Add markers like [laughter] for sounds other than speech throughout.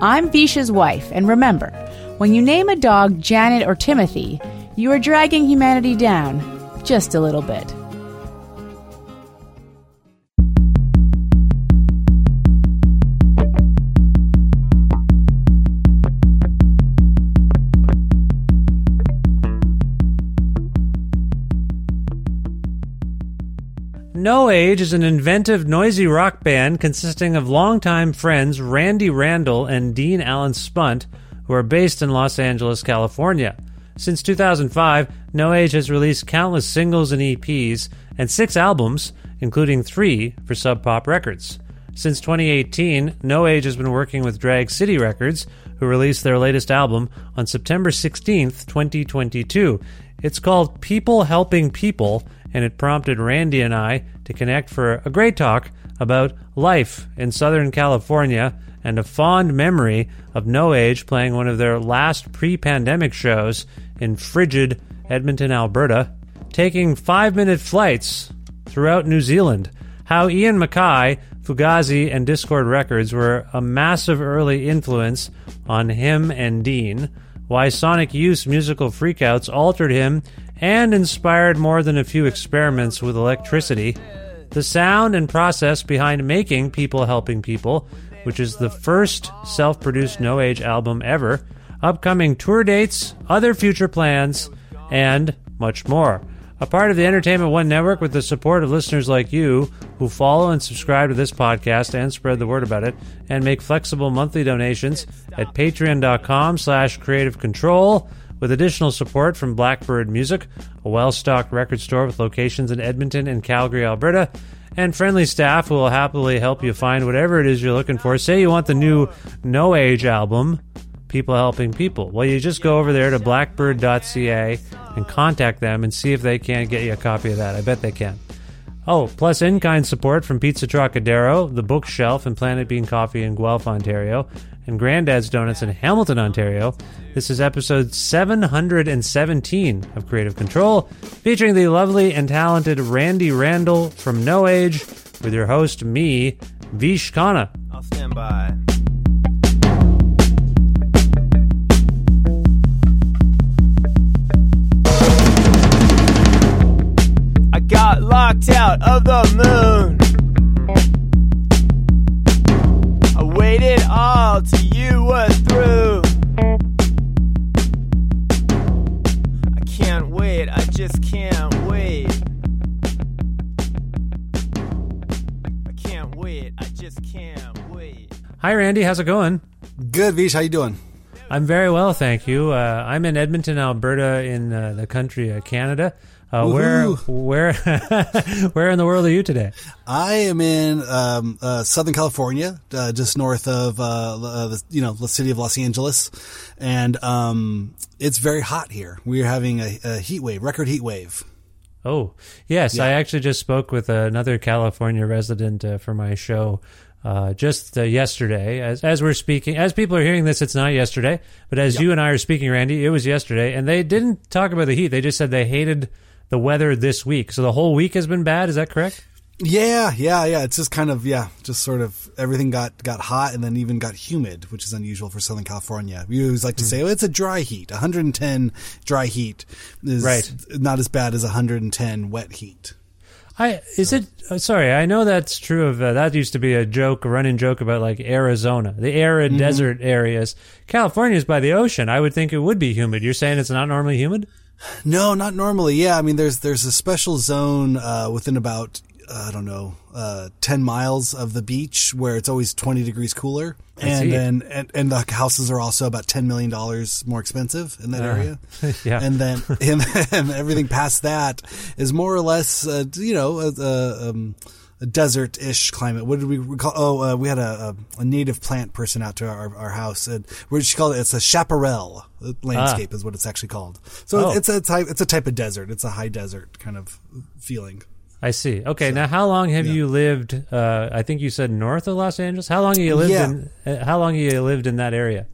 I'm Visha's wife, and remember, when you name a dog Janet or Timothy, you are dragging humanity down just a little bit. No Age is an inventive, noisy rock band consisting of longtime friends Randy Randall and Dean Allen Spunt, who are based in Los Angeles, California. Since 2005, No Age has released countless singles and EPs and six albums, including three for Sub Pop Records. Since 2018, No Age has been working with Drag City Records, who released their latest album on September 16th, 2022. It's called People Helping People and it prompted Randy and I to connect for a great talk about life in Southern California and a fond memory of No Age playing one of their last pre pandemic shows in frigid Edmonton, Alberta, taking five minute flights throughout New Zealand. How Ian MacKaye, Fugazi, and Dischord Records were a massive early influence on him and Dean. Why Sonic Youth's musical freakouts altered him and inspired more than a few experiments with electricity. The sound and process behind making People Helping People, which is the first self produced No Age album ever, upcoming tour dates, other future plans, and much more. A part of the Entertainment One Network with the support of listeners like you who follow and subscribe to this podcast and spread the word about it and make flexible monthly donations at patreon.com slash creative control with additional support from Blackbird Music, a well stocked record store with locations in Edmonton and Calgary, Alberta, and friendly staff who will happily help you find whatever it is you're looking for. Say you want the new No Age album, People Helping People. Well, you just go over there to blackbird.ca and contact them and see if they can get you a copy of that. I bet they can. Oh, plus in kind support from Pizza Trocadero, The Bookshelf, and Planet Bean Coffee in Guelph, Ontario, and Granddad's Donuts in Hamilton, Ontario. This is episode 717 of Creative Control, featuring the lovely and talented Randy Randall from No Age, with your host, me, Vish Khanna. I'll stand by. I got locked out of the moon. Waited all till you were through. I can't wait, I just can't wait. I can't wait, I just can't wait. Hi, Randy. How's it going? Good, Vish. How you doing? I'm very well, thank you. Uh, I'm in Edmonton, Alberta, in uh, the country of Canada. Uh, where, where, [laughs] where in the world are you today? I am in um, uh, Southern California, uh, just north of uh, uh, the you know the city of Los Angeles, and um, it's very hot here. We are having a, a heat wave, record heat wave. Oh, yes. I actually just spoke with another California resident uh, for my show uh, just uh, yesterday. As, as we're speaking, as people are hearing this, it's not yesterday, but as you and I are speaking, Randy, it was yesterday. And they didn't talk about the heat. They just said they hated the weather this week. So the whole week has been bad. Is that correct? Yeah, yeah, yeah. It's just kind of yeah, just sort of everything got got hot and then even got humid, which is unusual for Southern California. We always like to say, oh, it's a dry heat. 110 dry heat is Right. not as bad as 110 wet heat. I is it uh, sorry, I know that's true of uh, that used to be a joke, a running joke about like Arizona, the arid desert areas. California's by the ocean. I would think it would be humid. You're saying it's not normally humid? No, not normally. Yeah, I mean, there's there's a special zone uh, within about uh, I don't know uh, ten miles of the beach where it's always twenty degrees cooler, and then and, and the houses are also about ten million dollars more expensive in that area. [laughs] yeah. and then [laughs] and, and everything past that is more or less uh, you know a, a, um, a desert-ish climate. What did we call? Oh, uh, we had a, a, a native plant person out to our, our house, and what did she call it? It's a chaparral landscape, is what it's actually called. So Oh. it's a type. It's a type of desert. It's a high desert kind of feeling. I see. Okay, now how long have you lived? Uh, I think you said north of Los Angeles. How long have you lived Yeah. in? Uh, how long have you lived in that area?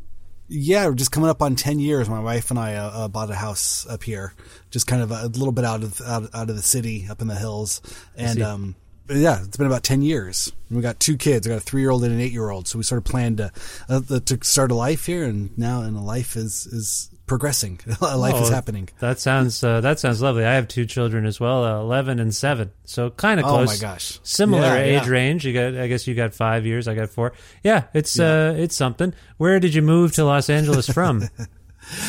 Yeah, we're just coming up on ten years. My wife and I uh, uh, bought a house up here, just kind of a, little bit out of out, out of the city, up in the hills, and um, yeah, it's been about ten years. We got two kids. I got a three year old and an eight year old. So we sort of planned to uh, to start a life here, and now and a life is is progressing. [laughs] a life is Oh, happening. That sounds uh, that sounds lovely. I have two children as well, uh, eleven and seven. So kind of Oh, my gosh. similar Yeah, age yeah. range. You got, I guess you got five years. I got four. Yeah, it's uh, it's something. Where did you move to Los Angeles from? [laughs]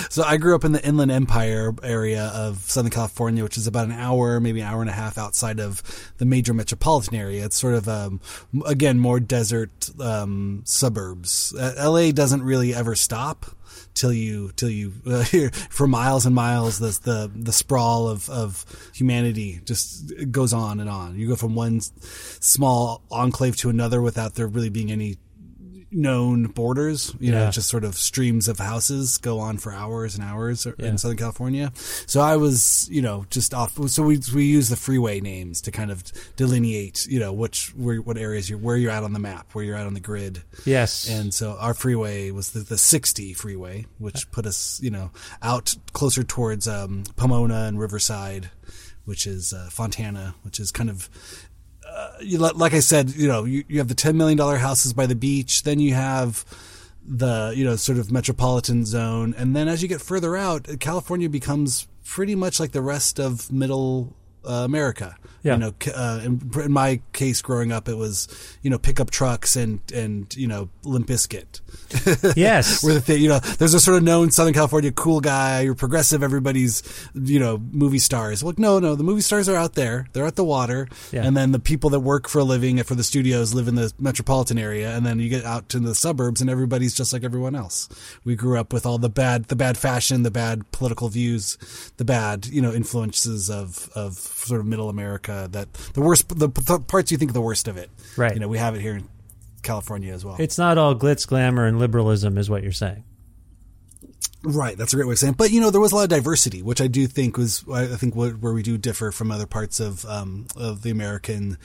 So I grew up in the Inland Empire area of Southern California, which is about an hour, maybe an hour and a half outside of the major metropolitan area. It's sort of, um, again, more desert um, suburbs. Uh, LA doesn't really ever stop till you till you uh, [laughs] hear for miles and miles. The the the sprawl of of humanity just goes on and on. You go from one small enclave to another without there really being any known borders. You know, just sort of streams of houses go on for hours and hours Yeah. in Southern California. So I was, you know, just off. So we we use the freeway names to kind of delineate, you know, which where what areas you're where you're at on the map, where you're at on the grid. yes. And so our freeway was the, the 60 freeway, which put us, you know, out closer towards um, Pomona and Riverside, which is uh, Fontana, which is kind of uh, like I said, you know, you, you have the ten million dollar houses by the beach, then you have the you know sort of metropolitan zone, and then as you get further out, California becomes pretty much like the rest of middle uh, America. Yeah. You know, uh, in, in my case, growing up, it was you know pickup trucks and and you know Limp Bizkit. [laughs] yes. Where the thing, you know, there's a sort of known Southern California cool guy, you're progressive, everybody's, you know, movie stars. Well, no, no, the movie stars are out there. They're at the water. Yeah. And then the people that work for a living for the studios live in the metropolitan area. And then you get out to the suburbs and everybody's just like everyone else. We grew up with all the bad, the bad fashion, the bad political views, the bad, you know, influences of, of sort of middle America that the worst, the, the parts you think the worst of it. Right. You know, we have it here in California as well. it's not all glitz, glamour, and liberalism, is what you're saying. Right, that's a great way of saying. It. But you know, there was a lot of diversity, which I do think was, I think, what, where we do differ from other parts of um, of the American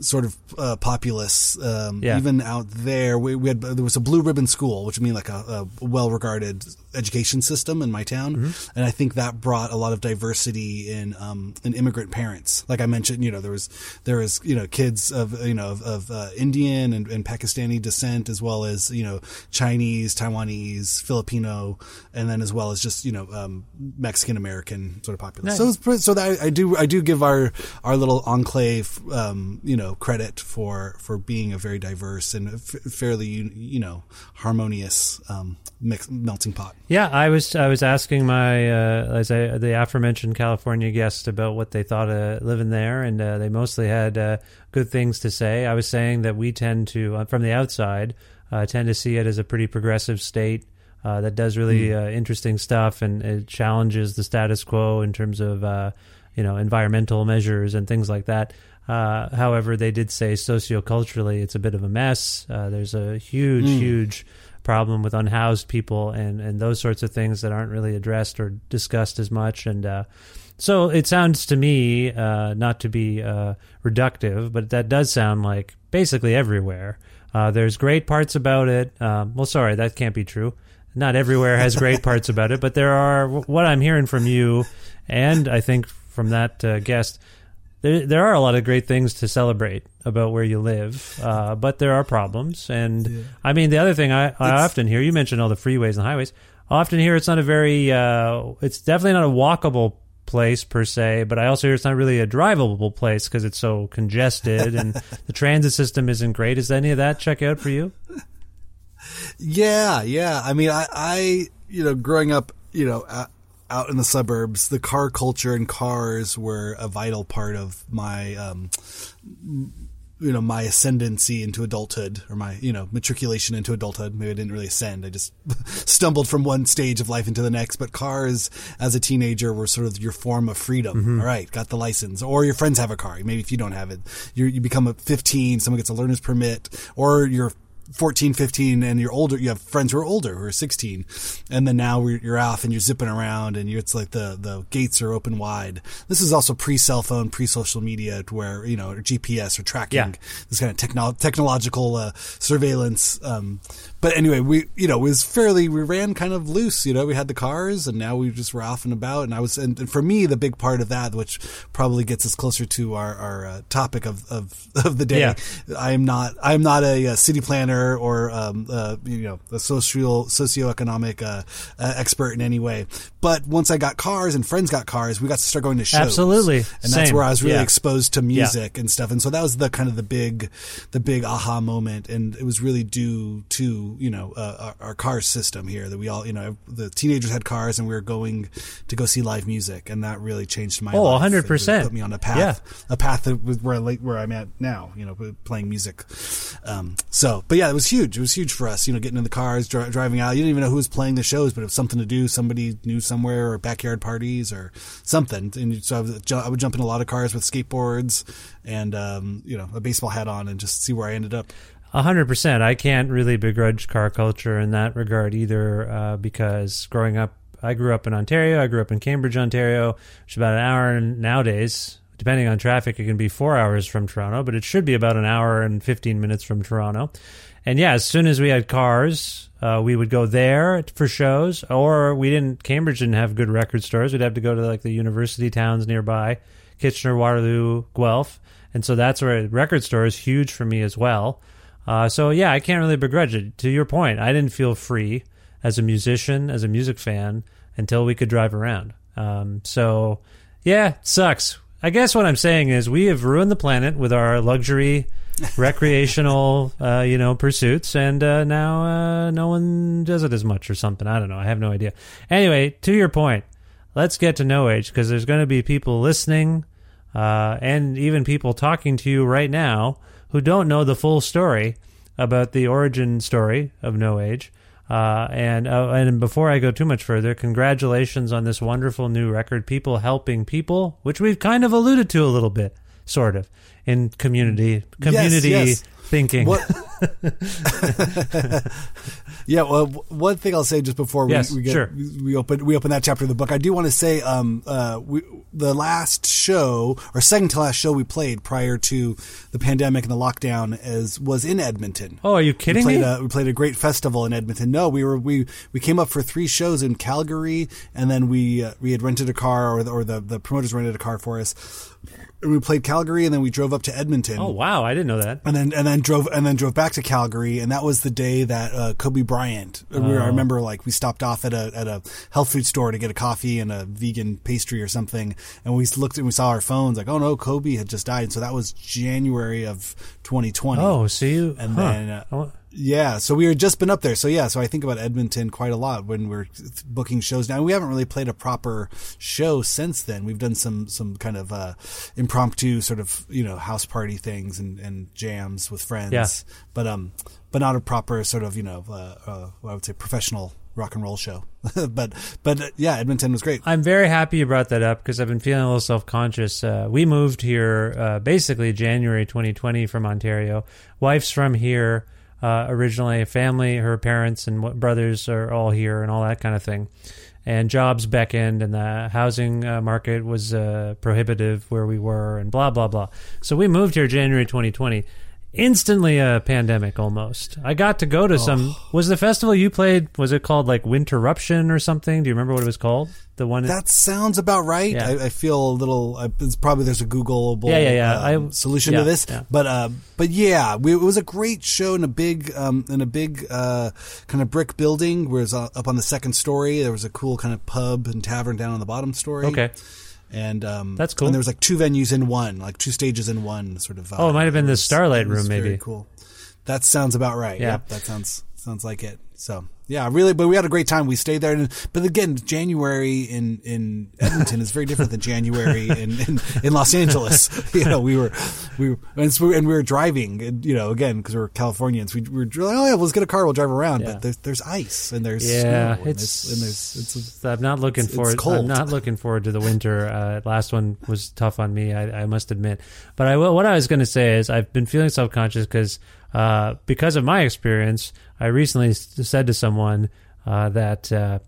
sort of uh, populace. Um, Yeah. Even out there, we, we had there was a blue ribbon school, which would mean like a, a well regarded education system in my town, Mm-hmm. and I think that brought a lot of diversity in um, in immigrant parents. Like I mentioned, you know, there was there was you know kids of you know of, of uh, Indian and, and Pakistani descent, as well as you know Chinese, Taiwanese, Filipino, and then as well as just you know um, Mexican American sort of population. So it's, so that I, I do I do give our our little enclave um, you know credit for for being a very diverse and f- fairly you, you know harmonious um, mix, melting pot. Yeah, I was I was asking my uh, as I, the aforementioned California guest about what they thought of living there, and uh, they mostly had uh, good things to say. I was saying that we tend to, uh, from the outside, uh, tend to see it as a pretty progressive state uh, that does really uh, interesting stuff, and it challenges the status quo in terms of uh, you know environmental measures and things like that. Uh, however, they did say socioculturally it's a bit of a mess. Uh, there's a huge, huge problem with unhoused people and, and those sorts of things that aren't really addressed or discussed as much. And uh, so it sounds to me, uh, not to be uh, reductive, but that does sound like basically everywhere. Uh, there's great parts about it. Um, well, sorry, that can't be true. Not everywhere has great [laughs] parts about it, but there are. What I'm hearing from you, and I think from that uh, guest, there, there are a lot of great things to celebrate about where you live, uh, but there are problems. And I mean, the other thing I, I often hear, you mentioned all the freeways and highways. I often hear it's not a very, uh, it's definitely not a walkable place per se, but I also hear it's not really a drivable place because it's so congested and [laughs] the transit system isn't great. Does any of that check out for you? Yeah, yeah. I mean, I, I you know, growing up, you know, out, out in the suburbs, the car culture and cars were a vital part of my, um, you know, my ascendancy into adulthood or my, you know, matriculation into adulthood. Maybe I didn't really ascend. I just [laughs] stumbled from one stage of life into the next. But cars as a teenager were sort of your form of freedom. All right. Got the license or your friends have a car. Maybe if you don't have it, you you become a 15, someone gets a learner's permit or you're 14, 15, and you're older. You have friends who are older, who are 16, and then now you're off and you're zipping around, and it's like the the gates are open wide. This is also pre cell phone, pre social media, where you know or GPS or tracking Yeah. this kind of techno- technological uh, surveillance. Um, but anyway, we you know it was fairly we ran kind of loose. You know, we had the cars, and now we just were off and about. And I was and, and for me, the big part of that, which probably gets us closer to our our uh, topic of, of [laughs] of the day. Yeah. I am not I am not a, uh city planner or um, uh, you know a social socioeconomic uh, uh, expert in any way. But once I got cars and friends got cars, we got to start going to shows. Absolutely. and that's where I was really Yeah. exposed to music and stuff. And so that was the kind of the big the big aha moment, and it was really due to you know uh, our, our car system here that we all you know the teenagers had cars and we were going to go see live music, and that really changed my Oh, life. It 100%. really Put me on a path a path that was where like where I'm at now, you know, playing music. Um, so, but yeah, it was huge. It was huge for us, you know, getting in the cars, dri- driving out. You didn't even know who was playing the shows, but it was something to do. Somebody knew somewhere, or backyard parties, or something. And so I, was, I would jump in a lot of cars with skateboards and um, you know a baseball hat on, and just see where I ended up. Hundred percent. I can't really begrudge car culture in that regard either, uh, because growing up, I grew up in Ontario. I grew up in Cambridge, Ontario, which is about an hour nowadays, depending on traffic, it can be four hours from Toronto, but it should be about an hour and fifteen minutes from Toronto. And yeah, as soon as we had cars, uh, we would go there for shows, or we didn't. Cambridge didn't have good record stores. We'd have to go to like the university towns nearby, Kitchener, Waterloo, Guelph, and so that's where record store is huge for me as well. Uh, so yeah, I can't really begrudge it. To your point, I didn't feel free as a musician, as a music fan, until we could drive around. Um, so yeah, it sucks. I guess what I'm saying is we have ruined the planet with our luxury, [laughs] recreational, uh, you know, pursuits, and uh, now uh, no one does it as much or something. I don't know. I have no idea. Anyway, to your point, let's get to no age because there's going to be people listening, uh, and even people talking to you right now who don't know the full story about the origin story of no age. Uh, and uh, and before I go too much further, congratulations on this wonderful new record, "People Helping People," which we've kind of alluded to a little bit, sort of, in community community yes. Thinking. What? [laughs] [laughs] Yeah, well, one thing I'll say just before we, Yes, we get sure. we open we open that chapter of the book, I do want to say um uh we, the last show or second to last show we played prior to the pandemic and the lockdown is was in Edmonton. Oh, are you kidding we played me? A, we played a great festival in Edmonton. No, we were we we came up for three shows in Calgary, and then we uh, we had rented a car, or the, or the the promoters rented a car for us. And we played Calgary, and then we drove up to Edmonton. Oh wow, I didn't know that. and then and then drove and then drove back to Calgary, and that was the day that uh, Kobe Bryant. We I Oh. remember like we stopped off at a at a health food store to get a coffee and a vegan pastry or something, and we looked and we saw our phones like, oh no, Kobe had just died. So that was January of 2020. Oh, so you and huh. then. Uh, Oh, yeah, so we had just been up there. So yeah, so I think about Edmonton quite a lot when we're booking shows now. We haven't really played a proper show since then. We've done some some kind of uh, impromptu sort of you know house party things and, and jams with friends. Yeah. but um, but not a proper sort of you know uh, uh, I would say professional rock and roll show. [laughs] but but uh, yeah, Edmonton was great. I'm very happy you brought that up because I've been feeling a little self conscious. Uh, we moved here uh, basically January 2020 from Ontario. Wife's from here uh, originally. Family, her parents and brothers are all here and all that kind of thing. And jobs beckoned, and the housing uh, market was uh, prohibitive where we were, and blah blah blah. So we moved here January 2020. Instantly a pandemic almost. I got to go to some. Was the festival you played? Was it called like Winterruption or something? Do you remember what it was called? The one That sounds about right. Yeah. I, I feel a little. Uh, it's probably there's a Googleable Yeah, yeah, yeah. um, I- solution yeah, to this, yeah. but uh, but yeah, we, it was a great show in a big um, in a big uh, kind of brick building. Where it's uh, up on the second story, there was a cool kind of pub and tavern down on the bottom story. Okay. and um, That's cool. And there was like two venues in one, like two stages in one, sort of. Oh, it might have been the Starlight Room, maybe. Cool. That sounds about right. Yeah. Yep, that sounds sounds like it. So yeah, really, but we had a great time. We stayed there, and, but again, January in in Edmonton is very different than January in, in, in Los Angeles. [laughs] you know, we were we were and, so we, and we were driving, and, you know, again because we're Californians, we, we were like, oh yeah, well, let's get a car, we'll drive around. Yeah. But there's, there's ice and there's Yeah, snow, and it's, there's, and there's it's I'm not looking it's- forward. it's cold. I'm not looking forward to the winter. Uh, last one was tough on me. I, I must admit. But I will- what I was going to say is I've been feeling self conscious because uh, because of my experience. I recently said to someone uh, that. Uh,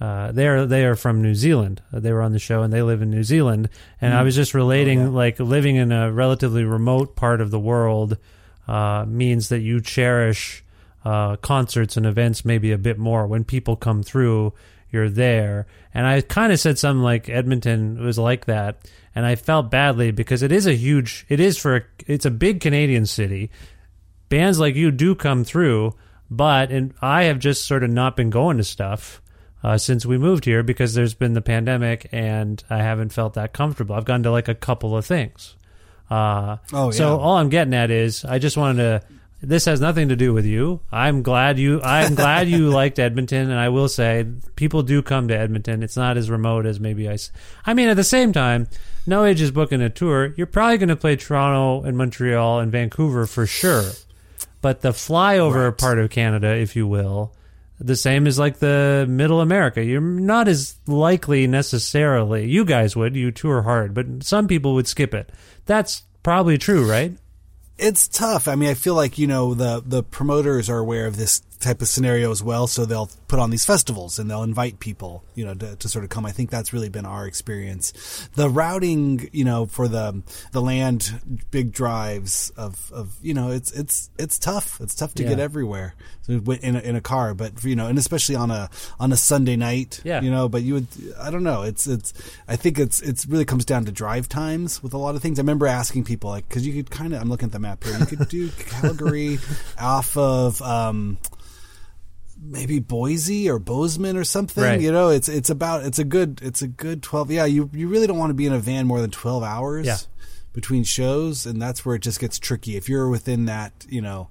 uh, they are they are from New Zealand. Uh, They were on the show and they live in New Zealand. And I was just relating like living in a relatively remote part of the world uh, means that you cherish uh, concerts and events maybe a bit more. When people come through, you're there. And I kind of said something like Edmonton was like that, and I felt badly because it is a huge. It is for a, it's a big Canadian city. Bands like you do come through, but and I have just sort of not been going to stuff. Uh, since we moved here, because there's been the pandemic and I haven't felt that comfortable. I've gone to like a couple of things. Uh, Oh, So all I'm getting at is I just wanted to. This has nothing to do with you. I'm glad you. I'm glad you [laughs] liked Edmonton, and I will say people do come to Edmonton. It's not as remote as maybe I. I mean, at the same time, No Age is booking a tour. You're probably going to play Toronto and Montreal and Vancouver for sure, but the flyover Right. part of Canada, if you will, the same as like the Middle America. You're not as likely necessarily. You guys would. You tour hard, but some people would skip it. That's probably true, right? it's tough. I mean, I feel like you know the the promoters are aware of this type of scenario as well, so they'll put on these festivals and they'll invite people, you know, to, to sort of come. I think that's really been our experience. The routing, you know, for the the land big drives of of you know, it's it's it's tough. It's tough to Yeah. get everywhere so in a, in a car, but you know, and especially on a on a Sunday night, Yeah. you know. But you would, I don't know. It's it's. I think it's it's really comes down to drive times with a lot of things. I remember asking people like, because you could kind of. I'm looking at the map here. You could do [laughs] Calgary off of. um maybe Boise or Bozeman or something. Right. You know, it's it's about it's a good it's a good twelve. Yeah, you you really don't want to be in a van more than twelve hours Yeah. between shows, and that's where it just gets tricky. If you're within that, you know,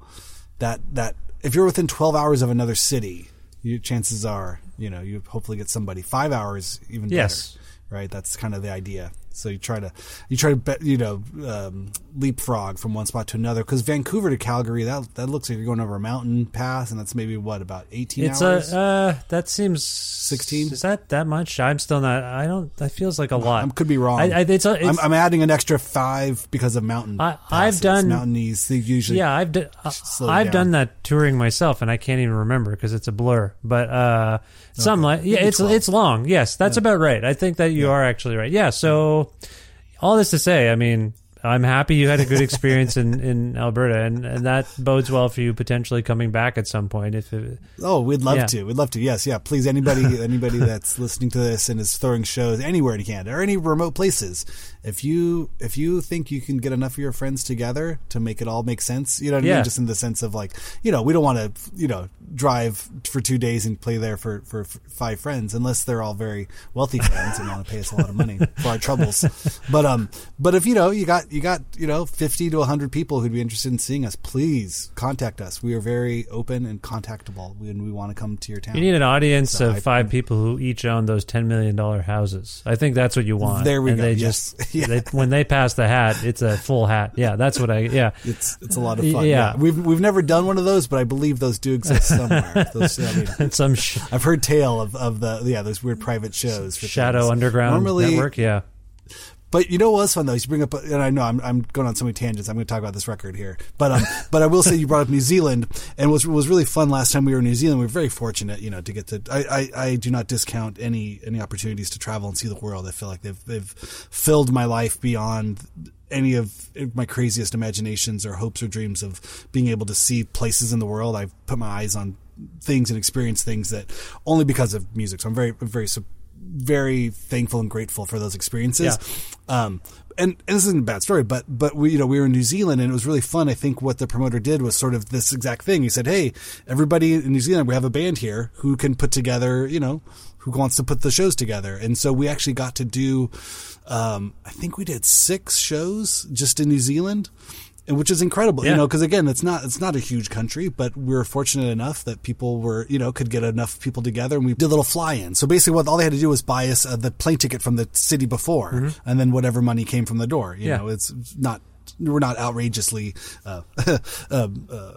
that that if you're within twelve hours of another city, you, chances are, you know, you hopefully get somebody five hours even Yes. better. Right, that's kind of the idea. So you try to you try to you know um, leapfrog from one spot to another because Vancouver to Calgary that that looks like you're going over a mountain pass and that's maybe what about 18 It's hours. a uh, that seems 16? Is that that much? I'm still not. I don't. That feels like a lot. I could be wrong. I, I, it's, a, it's I'm, I'm adding an extra five because of mountain. I- I've done- mountainese. They usually yeah. I've d- slow I've down. done that touring myself, and I can't even remember because it's a blur. But uh, some like yeah, Maybe it's 12. it's long. Yes, that's about right. I think that you are actually right. Yeah. So all this to say, I mean. I'm happy you had a good experience in, in Alberta, and, and that bodes well for you potentially coming back at some point. If it, Oh, we'd love Yeah. to. We'd love to. Yes, yeah. Please, anybody, [laughs] anybody that's listening to this and is throwing shows anywhere in Canada or any remote places, if you if you think you can get enough of your friends together to make it all make sense, you know what I mean? Just in the sense of like, you know, we don't want to, you know, drive for two days and play there for for five friends unless they're all very wealthy friends and want to pay us a lot of money for our troubles. [laughs] But um, but if you know you got you got you know fifty to hundred people who'd be interested in seeing us, please contact us. We are very open and contactable and we want to come to your town. You need an audience So of I- five people who each own those ten million dollar houses. I think that's what you want. There we and go, They yes. just [laughs] Yeah. they, when they pass the hat, it's a full hat. Yeah, that's what I. Yeah, It's it's a lot of fun. Yeah. Yeah. we've we've never done one of those, but I believe those do exist somewhere. [laughs] those, I mean, [laughs] Some sh- I've heard tale of, of the yeah those weird private shows. for shadow things. underground Normally, network. Yeah, But you know what was fun though? You bring up, and I know I'm, I'm going on so many tangents. I'm going to talk about this record here, but um, [laughs] but I will say you brought up New Zealand, and was was really fun last time we were in New Zealand. We were very fortunate, you know, to get to. I, I, I do not discount any any opportunities to travel and see the world. I feel like they've they've filled my life beyond any of my craziest imaginations or hopes or dreams of being able to see places in the world. I've put my eyes on things and experienced things that only because of music. So I'm very very very thankful and grateful for those experiences. Um, and, and this isn't a bad story, but but we you know we were in New Zealand and it was really fun. I think what the promoter did was sort of this exact thing. He said, "Hey, everybody in New Zealand, we have a band here who can put together, you know, who wants to put the shows together." And so we actually got to do, um, I think we did six shows just in New Zealand. Which is incredible, Yeah. you know, because again, it's not it's not a huge country, but we were fortunate enough that people were, you know, could get enough people together, and we did a little fly-in. So basically, what all they had to do was buy us uh, the plane ticket from the city before, and then whatever money came from the door. You Yeah. know, it's not we're not outrageously uh, [laughs] um, uh,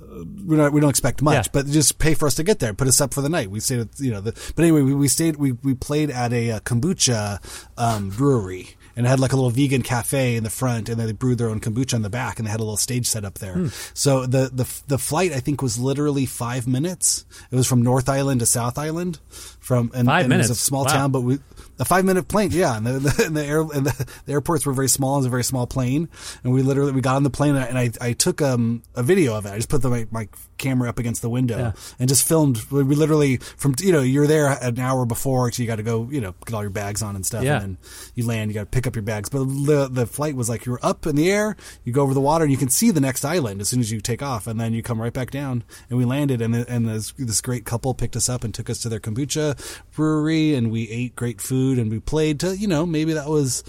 we don't we don't expect much, Yeah. but just pay for us to get there, put us up for the night. We stayed at you know, the, but anyway, we, we stayed we we played at a, uh kombucha um, brewery. And it had like a little vegan cafe in the front, and then they brewed their own kombucha in the back, and they had a little stage set up there. Hmm. So the, the the flight I think was literally five minutes. It was from North Island to South Island, from and, Five and It was a small Wow. town, but we a five minute plane, yeah. And the, the, and the air and the, the airports were very small. It was a very small plane, and we literally we got on the plane, and I, and I, I took um, a video of it. I just put the, my, my camera up against the window Yeah. and just filmed. We literally from you know you're there an hour before, so you got to go you know get all your bags on and stuff, Yeah. and then you land. You got to pick up your bags, but the the flight was like you're up in the air, you go over the water, and you can see the next island as soon as you take off, and then you come right back down. And we landed, and the- and this, this great couple picked us up and took us to their kombucha brewery, and we ate great food, and we played to you know maybe that was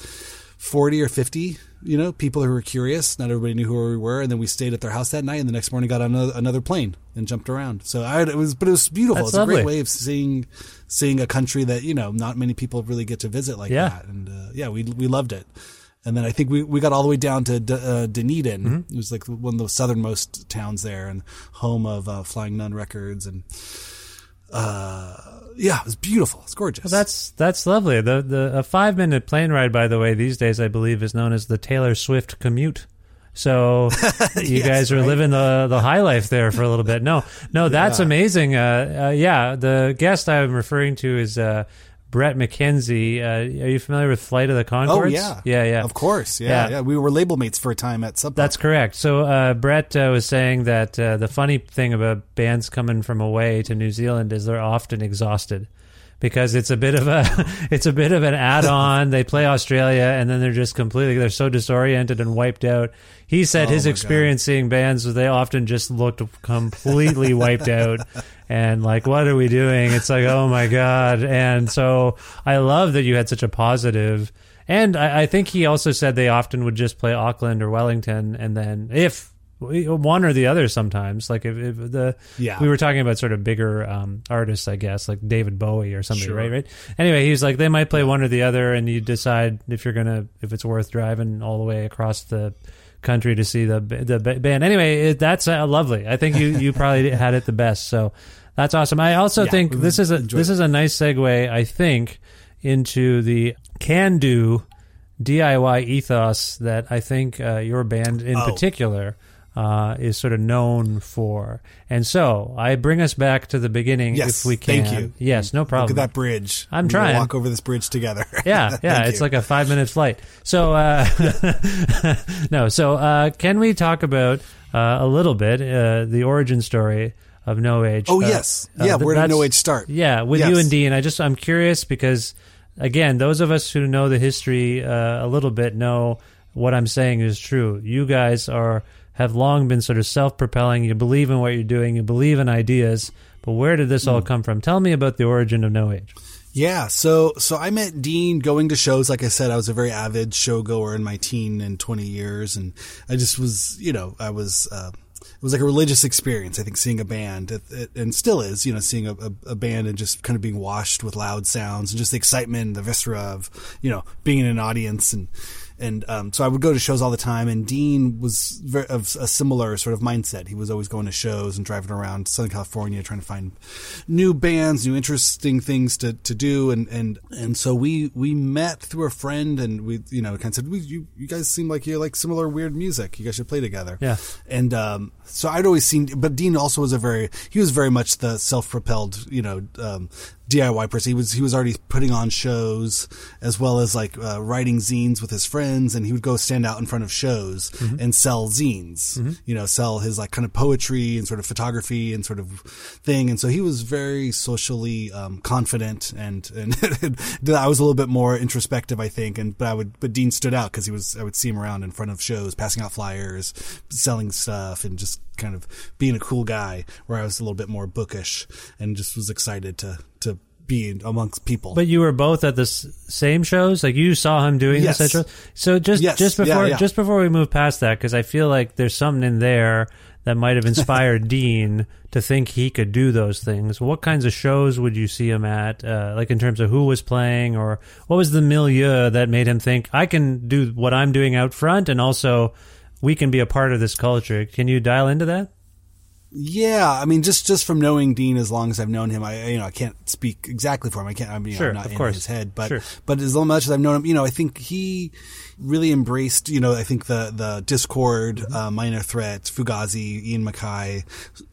forty or fifty. You know, people who were curious. Not everybody knew who we were, and then we stayed at their house that night. And the next morning, got on another, another plane and jumped around. So I, it was, but it was beautiful. That's it's a great way of seeing seeing a country that you know not many people really get to visit like Yeah. that. And uh, yeah, we we loved it. And then I think we, we got all the way down to D- uh, Dunedin. Mm-hmm. It was like one of the southernmost towns there, and home of uh, Flying Nun Records. And uh, yeah, it was beautiful. It's gorgeous. that's that's lovely. The the a five minute plane ride, by the way, these days I believe is known as the Taylor Swift commute. So [laughs] you Yes, guys are right. living the the high life there for a little bit. No, no, [laughs] that's Yeah. amazing. Uh, uh, yeah, the guest I'm referring to is uh, Bret McKenzie. Uh, are you familiar with Flight of the Oh Conchords? yeah, yeah, yeah. Of course, yeah, Yeah. yeah. We were label mates for a time at Sub. Pop. That's correct. So uh, Bret uh, was saying that uh, the funny thing about bands coming from away to New Zealand is they're often exhausted because it's a bit of a [laughs] it's a bit of an add-on. they play Australia and then they're just completely they're so disoriented and wiped out. He said Oh his experience seeing bands they often just looked completely wiped out and like what are we doing? It's like oh my god. And so I love that you had such a positive and I, I think he also said they often would just play Auckland or Wellington, and then if one or the other sometimes. Like if, if the Yeah. we were talking about sort of bigger um, artists, I guess, like David Bowie or somebody, Sure. right? Right. Anyway, he's like they might play one or the other, and you decide if you're gonna if it's worth driving all the way across the country to see the the band. Anyway, it, that's uh, lovely. I think you you probably [laughs] had it the best. So that's awesome. I also Yeah, think this is a this it. is a nice segue. I think into the can do DIY ethos that I think uh, your band in Oh. particular uh, is sort of known for. And so I bring us back to the beginning Yes, if we can. thank you. Yes, no problem. Look at that bridge. I'm We're gonna trying. Walk over this bridge together. [laughs] Yeah, yeah, it's you. like a five minute flight. So, uh, [laughs] no, so uh, can we talk about uh, a little bit uh, the origin story of No Age? Oh, Uh, yes. Yeah, where did No Age start? Yeah, with Yes. you and Dean. I just I'm curious because again, those of us who know the history uh, a little bit know what I'm saying is true. You guys are have long been sort of self propelling. You believe in what you're doing. You believe in ideas. But where did this all Hmm. come from? Tell me about the origin of No Age. Yeah, so so I met Dean going to shows. Like I said, I was a very avid showgoer in my teen and twenty years, and I just was, you know, I was. Uh, it was like a religious experience. I think seeing a band, it, it, and still is, you know, seeing a, a, a band and just kind of being washed with loud sounds and just the excitement, the viscera of, you know, being in an audience and. And um, so I would go to shows all the time, and Dean was very, of a similar sort of mindset. He was always going to shows and driving around Southern California trying to find new bands, new interesting things to, to do, and, and and so we we met through a friend, and we you know kind of said, we, you you guys seem like you like similar weird music. You guys should play together. Yeah. And um, so I'd always seen, but Dean also was a very he was very much the self propelled you know um, DIY person. He was he was already putting on shows as well as like uh, writing zines with his friends, and he would go stand out in front of shows and sell zines. You know, sell his like kind of poetry and sort of photography and sort of thing. And so he was very socially um, confident, and and [laughs] I was a little bit more introspective, I think. And but I would but Dean stood out because he was I would see him around in front of shows, passing out flyers, selling stuff, and just kind of being a cool guy. Where I was a little bit more bookish and just was excited to to be amongst people. But you were both at the s- same shows. Like you saw him doing Yes. this shows. So just Yes. just Yeah, before yeah. just before we move past that, because I feel like there's something in there that might have inspired [laughs] Dean to think he could do those things. What kinds of shows would you see him at? Uh, like in terms of who was playing, or what was the milieu that made him think I can do what I'm doing out front, and also we can be a part of this culture. Can you dial into that? Yeah, I mean, just just from knowing Dean as long as I've known him, I you know I can't speak exactly for him. I can't. I mean, Sure, I'm not of in course. his head, but Sure. but as much as I've known him, you know, I think he really embraced. You know, I think the the Dischord, uh, Minor Threat, Fugazi, Ian MacKaye,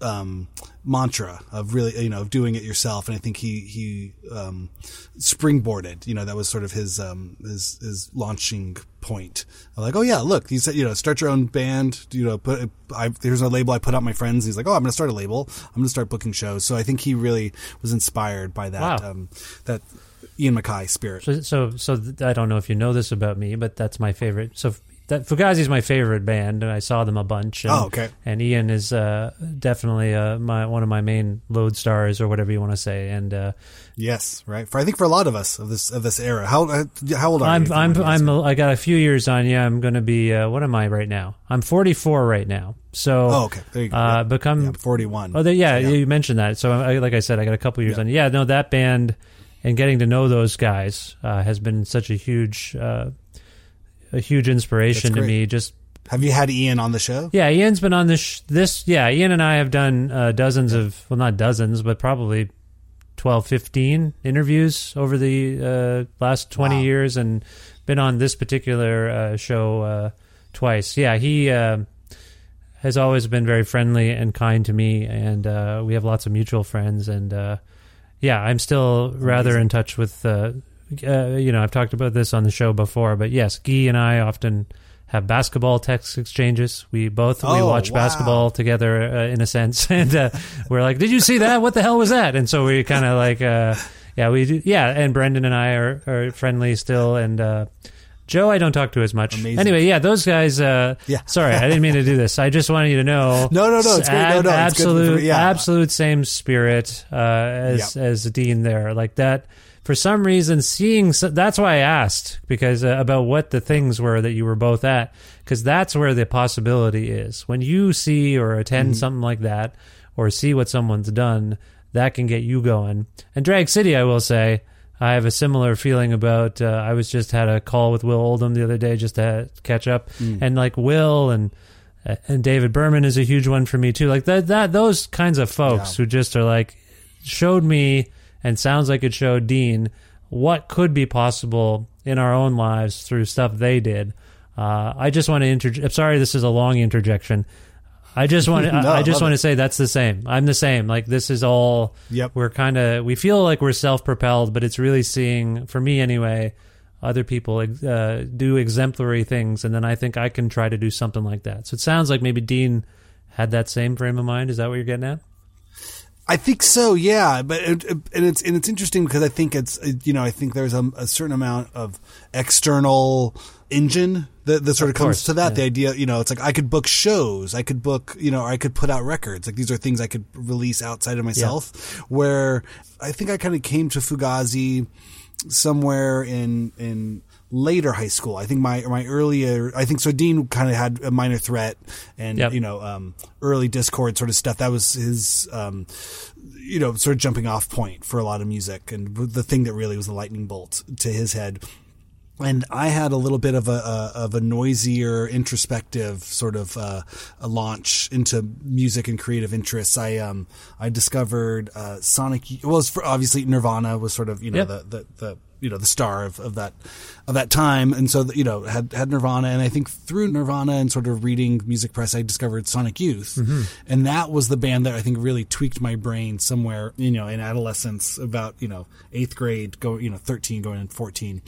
um, mantra of really you know of doing it yourself, and I think he he um, springboarded. You know, that was sort of his um, his his launching point. Like, oh yeah, look, he said, you know, start your own band. You know, put I, here's a label I put out my friends. He's like, oh, I'm going to start a label. I'm going to start booking shows. So I think he really was inspired by that Wow. um, that Ian MacKaye spirit. So, so, so th- I don't know if you know this about me, but that's my favorite. So, that Fugazi's my favorite band, and I saw them a bunch. And, Oh, okay. And Ian is uh, definitely uh, my one of my main load stars, or whatever you want to say. And uh, Yes, right. For I think for a lot of us of this of this era. How uh, how old are you? I'm you I'm I'm a, I got a few years on you. I'm going to be uh, what am I right now? I'm 44 right now. So Oh, okay. There you go. Uh, Yeah. become Yeah, I'm 41. Oh, they, yeah, So, you mentioned that. So, I, like I said, I got a couple years Yeah. on. Yeah, no, that band and getting to know those guys uh, has been such a huge, uh, a huge inspiration to me. Just Have you had Ian on the show? yeah, Ian's been on this. Sh- this yeah, Ian and I have done uh, dozens of well, not dozens, but probably 12, 15 interviews over the uh, last twenty Wow. years, and been on this particular uh, show uh, twice. Yeah, he. Uh, has always been very friendly and kind to me, and uh, we have lots of mutual friends. And uh, yeah, I'm still rather in touch with. Uh, you know, I've talked about this on the show before, but yes, Guy and I often have basketball text exchanges. We both we Oh, watch wow. basketball together uh, in a sense, [laughs] and uh, we're like, "Did you see that? What the hell was that?" And so we kind of like, uh, yeah, we do, yeah. And Brendan and I are, are friendly still, and uh, Joe I don't talk to as much. Amazing. Anyway, yeah, those guys. Uh, Yeah. [laughs] sorry, I didn't mean to do this. I just wanted you to know. No, no, no, it's great. No, no, it's good yeah. absolute same spirit uh, as Yep. as Dean there. Like that for some reason, seeing so, that's why I asked because uh, about what the things were that you were both at, because that's where the possibility is. When you see or attend something like that, or see what someone's done, that can get you going. And Drag City, I will say, I have a similar feeling about. Uh, I was just had a call with Will Oldham the other day just to catch up, and like Will and and David Berman is a huge one for me too. Like that, that those kinds of folks who just are like showed me and sounds like it showed Dean what could be possible in our own lives through stuff they did. Uh, I just want to interject. I'm sorry, this is a long interjection. I just want to, [laughs] No, I, just want it. to say that's the same. I'm the same. Like this is all. Yep. We're kind of we feel like we're self propelled, but it's really seeing for me anyway. Other people uh, do exemplary things, and then I think I can try to do something like that. So it sounds like maybe Dean had that same frame of mind. Is that what you're getting at? I think so, yeah. But it, it- and it's and it's interesting because I think it's it- you know I think there's a, a certain amount of external engine that, that sort of, Of comes course, to that. yeah. The idea, you know, it's like I could book shows, I could book, you know, I could put out records. Like these are things I could release outside of myself. Where I think I kind of came to Fugazi somewhere in in later high school. I think my my earlier I think so Dean kind of had a minor threat and Yep. you know um early Dischord sort of stuff. That was his um you know sort of jumping off point for a lot of music and the thing that really was the lightning bolt to his head. And I had a little bit of a, a of a noisier, introspective sort of uh, a launch into music and creative interests. I um I discovered uh, Sonic. Well, for, obviously Nirvana was sort of you know Yep. the, the the you know the star of, of that of that time, and so you know had had Nirvana, and I think through Nirvana and sort of reading music press, I discovered Sonic Youth, mm-hmm. and that was the band that I think really tweaked my brain somewhere you know in adolescence, about you know eighth grade, go you know thirteen going in fourteen,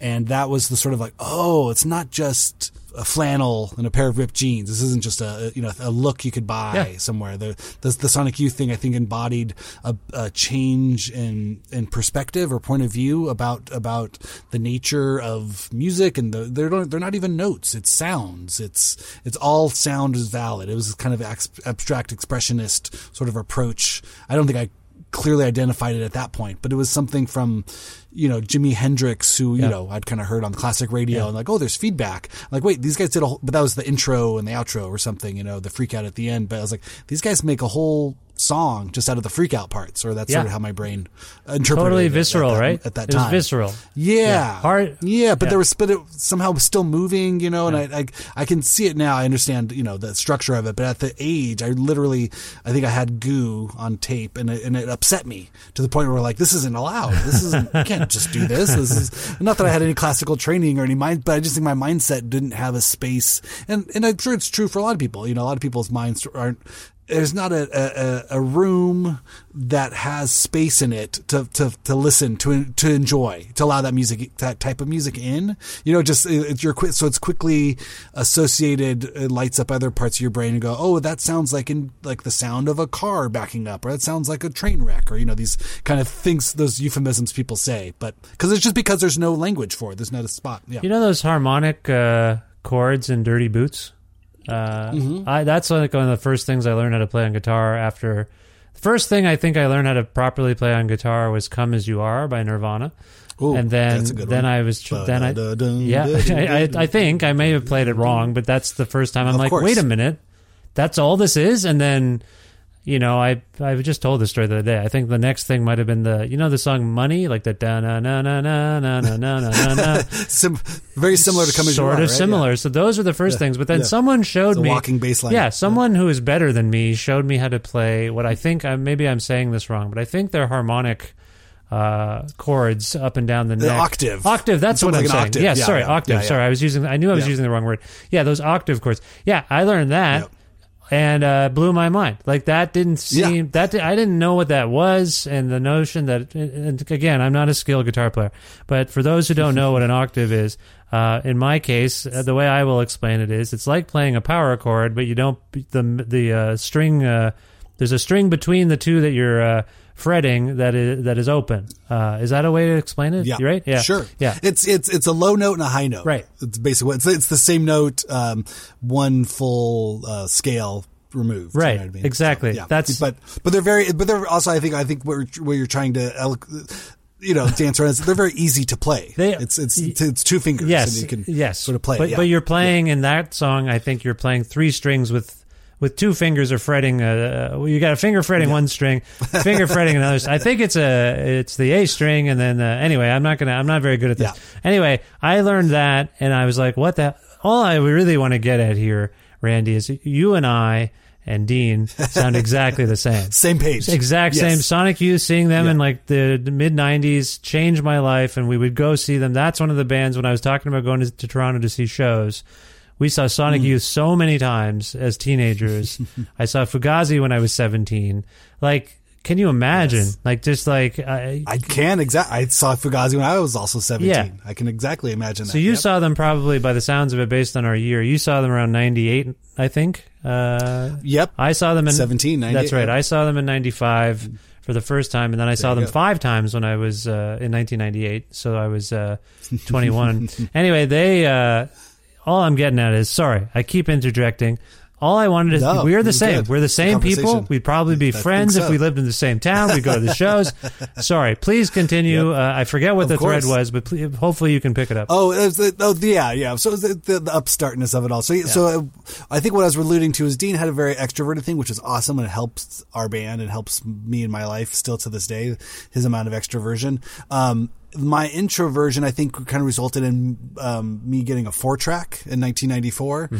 and that was the sort of like oh, it's not just a flannel and a pair of ripped jeans. This isn't just a you know a look you could buy Yeah. somewhere. The, the the Sonic Youth thing I think embodied a, a change in in perspective or point of view about about the nature of music and the, they're not, they're not even notes. It's sounds. It's it's all sound is valid. It was kind of abstract expressionist sort of approach. I don't think I clearly identified it at that point, but it was something from, you know, Jimi Hendrix, who, you know, I'd kind of heard on classic radio Yeah. and like, oh, there's feedback. Like, wait, these guys did a whole, but that was the intro and the outro or something, you know, the freak out at the end. But I was like, these guys make a whole song just out of the freak out parts, or that's Yeah. sort of how my brain interpreted Totally it at visceral, that- right? At that It was time. visceral. Yeah. Yeah. Hard- Yeah, but yeah. there was, but it somehow was still moving, you know, and I, I, I can see it now. I understand, you know, the structure of it, but at the age, I literally, I think I had goo on tape and it, and it upset me to the point where like, this isn't allowed. This isn't, you can't just do this. This is not that I had any classical training or any mind, but I just think my mindset didn't have a space. And, and I'm sure it's true for a lot of people. You know, a lot of people's minds aren't, there's not a, a, a room that has space in it to, to, to listen to to enjoy to allow that music that type of music in. You know just it's your quick so it's quickly associated it lights up other parts of your brain and go oh that sounds like in like the sound of a car backing up or that sounds like a train wreck or you know these kind of things those euphemisms people say. But because it's just because there's no language for it. There's not a spot yeah. You know those harmonic uh, chords in Dirty Boots? Uh, Mm-hmm. I, that's like one of the first things I learned how to play on guitar. After the first thing I think I learned how to properly play on guitar was "Come as You Are" by Nirvana. Ooh, and then that's a good then one. I was tr- then I yeah [laughs] I, I, I think I may have played it wrong, but that's the first time I'm Of like, course. wait a minute, that's all this is, and then. You know, I I just told the story the other day. I think the next thing might have been the you know the song "Money" like the da na na na na na na na na na. [laughs] Sim- very similar to come sort are, of right? similar. So those are the first things. But then yeah. someone showed It's a me walking bass line. Yeah, someone who is better than me showed me how to play what I think. I, maybe I'm saying this wrong, but I think they're harmonic uh, chords up and down the The neck. octave. Octave. That's what I'm like saying. octave. Yeah, Yeah, sorry, yeah. octave. Yeah, yeah. Sorry, I was using. I knew I was Yeah. using the wrong word. Yeah, those octave chords. Yeah, I learned that. Yep. And uh, blew my mind. Like that didn't Yeah. seem that di- I didn't know what that was, and the notion that and again I'm not a skilled guitar player, but for those who don't know what an octave is, uh, in my case, uh, the way I will explain it is it's like playing a power chord, but you don't the the uh, string. Uh, there's a string between the two that you're uh, fretting that is that is open. Uh, is that a way to explain it? Yeah, You right? Yeah, sure. Yeah, it's it's it's a low note and a high note. Right. It's basically it's it's the same note, um, one full uh, scale removed. you know Right, I mean? exactly. yeah. That's- but but they're very but they're also I think I think what you're, you're trying to you know, dance around. They're very easy to play. They- it's it's it's two fingers. Yes, and you can yes, sort of play. But yeah. but you're playing in that song. I think you're playing three strings with with two fingers or fretting. Uh, well, you got a finger fretting one string, finger fretting another. I think it's a it's the A string, and then uh, anyway, I'm not gonna. I'm not very good at this. Yeah. Anyway, I learned that, and I was like, what the. All I really want to get at here, Randy, is you and I and Dean sound exactly the same. [laughs] Same page. Exact Yes. same. Sonic Youth, seeing them Yeah. in like the, the mid '90s changed my life, and we would go see them. That's one of the bands when I was talking about going to, to Toronto to see shows. We saw Sonic Hmm. Youth so many times as teenagers. [laughs] I saw Fugazi when I was 17. Like, can you imagine? Like, just like I, I can exactly. I saw Fugazi when I was also seventeen. Yeah. I can exactly imagine that. so you Yep. saw them probably by the sounds of it, based on our year. You saw them around '98, I think. Uh, Yep. I saw them in 17, 98, That's right. I saw them in '95 for the first time, and then I saw them go. five times when I was uh, in 1998. So I was uh, 21. [laughs] anyway, they. Uh, all I'm getting at is sorry. I keep interjecting. All I wanted to No, we're the same. good. We're the same people. We'd probably be I friends if we lived in the same town. We'd go to the [laughs] shows. sorry. Please continue. Yep. Uh, I forget what Of the thread was, but please, hopefully you can pick it up. Oh, it the, oh, yeah, yeah. So the, the, the upstartness of it all. So, so uh, I think what I was alluding to is Dean had a very extroverted thing, which is awesome, and it helps our band and helps me in my life still to this day. His amount of extroversion. Um, my introversion, I think, kind of resulted in um, me getting a four track in 1994,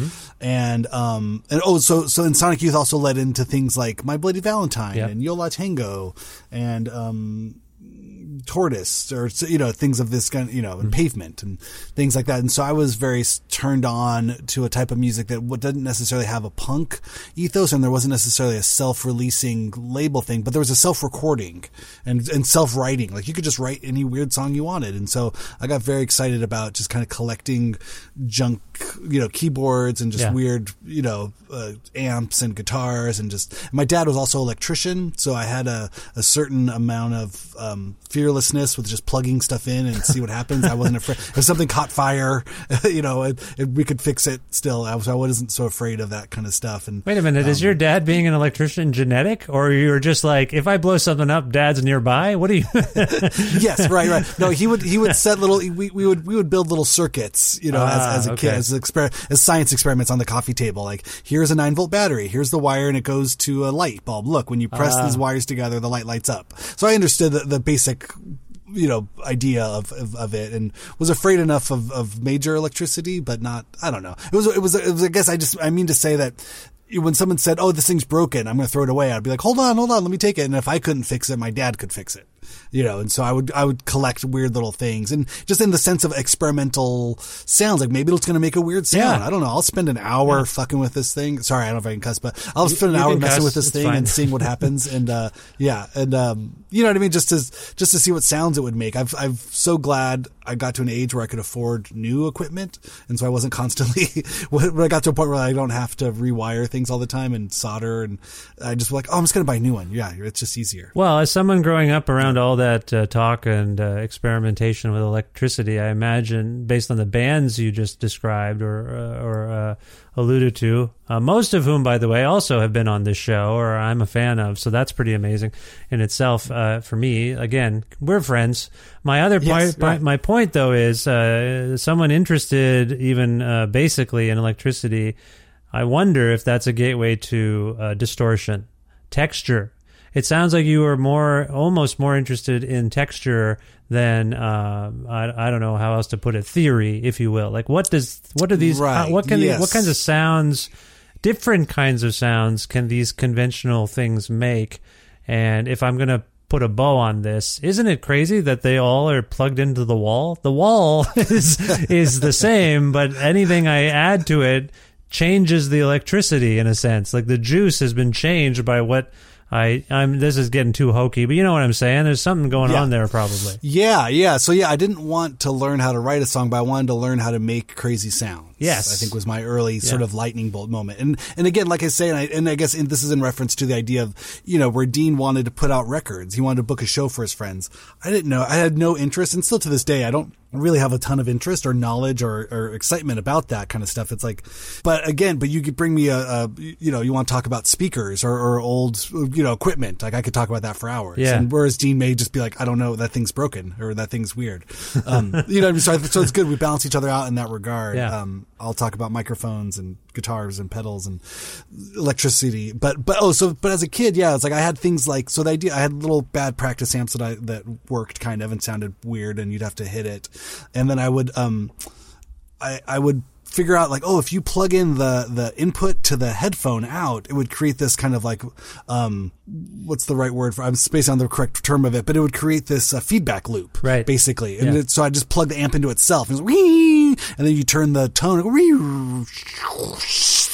and um, and oh, so so in Sonic Youth also led into things like My Bloody Valentine Yep. and Yo La Tengo, and um, tortoise or you know things of this kind you know and pavement and things like that. And so i was very turned on to a type of music that didn't necessarily have a punk ethos and there wasn't necessarily a self-releasing label thing but there was a self-recording and and self-writing. Like you could just write any weird song you wanted. And so i got very excited about just kind of collecting junk you know keyboards and just Yeah. weird you know uh, amps and guitars and just my dad was also an electrician so i had a, a certain amount of um, fearlessness with just plugging stuff in and see what happens i wasn't afraid if something caught fire [laughs] you know it, it, we could fix it still I, was, I wasn't so afraid of that kind of stuff and Wait a minute. is your dad being an electrician genetic, or you're just like, if I blow something up, dad's nearby? What do you? [laughs] yes, right, right. No, he would he would set little we, we would we would build little circuits, you know, Ah, as, as a kid, okay. as exper- as science experiments on the coffee table. Like here's a nine volt battery, here's the wire, and it goes to a light bulb. Look, when you press Ah. these wires together, the light lights up. So I understood the, the basic. You know, idea of, of, of it, and was afraid enough of, of major electricity, but not. I don't know. It was. It was. It was. I guess I just. I mean to say that when someone said, "Oh, this thing's broken," I'm going to throw it away. I'd be like, "Hold on, hold on, let me take it." And if I couldn't fix it, my dad could fix it. You know, and so I would I would collect weird little things, and just in the sense of experimental sounds, like maybe it's going to make a weird sound. Yeah. I don't know. I'll spend an hour fucking with this thing. Sorry, I don't know if I can cuss, but I'll spend an you hour messing cuss. with this It's thing fine. and seeing what [laughs] happens. and uh, yeah, and um, you know what I mean. Just to just to see what sounds it would make. I've I'm so glad I got to an age where I could afford new equipment, and so I wasn't [laughs] constantly. when I got to a point where I don't have to rewire things all the time and solder, and I just like, oh, I'm just gonna buy a new one. Yeah, it's just easier. Well, as someone growing up around all that uh, talk and uh, experimentation with electricity, I imagine, based on the bands you just described or uh, or uh, alluded to, uh, most of whom, by the way, also have been on this show or I'm a fan of, so that's pretty amazing in itself. Uh, for me, again, we're friends. My other Yes, point, right. my point though, is uh, someone interested, even uh, basically in electricity. I wonder if that's a gateway to uh, distortion, texture. It sounds like you are more, almost more interested in texture than uh, I, I don't know how else to put it, theory, if you will. Like, what does, what are these? Right, how- what can, yes. what kinds of sounds, different kinds of sounds, can these conventional things make? And if I'm gonna put a bow on this, isn't it crazy that they all are plugged into the wall? The wall [laughs] is is the same, but anything I add to it changes the electricity in a sense. Like the juice has been changed by what I I'm this is getting too hokey, but you know what I'm saying? There's something going Yeah. on there probably. Yeah, yeah. So yeah, I didn't want to learn how to write a song, but I wanted to learn how to make crazy sounds. Yes. I think was my early sort of lightning bolt moment. And and again, like I say, and I, and I guess in, this is in reference to the idea of you know where Dean wanted to put out records. He wanted to book a show for his friends. I didn't know. I had no interest, and still to this day, I don't really have a ton of interest or knowledge or, or excitement about that kind of stuff. It's like, but again, but you could bring me a, a you know, you want to talk about speakers or, or old, you know, equipment. Like I could talk about that for hours. Yeah. And whereas Dean may just be like, I don't know, that thing's broken or that thing's weird. Um, you know, I mean? so, so it's good. We balance each other out in that regard. Yeah. Um, I'll talk about microphones and guitars and pedals and electricity. But, but, oh, so, but as a kid, yeah, it's like I had things like, so the idea, I had little bad practice amps that I, that worked kind of and sounded weird and you'd have to hit it. And then I would, um, I, I would figure out like, oh, if you plug in the, the input to the headphone out, it would create this kind of like, um, what's the right word for, I'm spacing on the correct term of it, but it would create this uh, feedback loop. Right. Basically. And Yeah. it, so I just plug the amp into itself and, it's and then you turn the tone,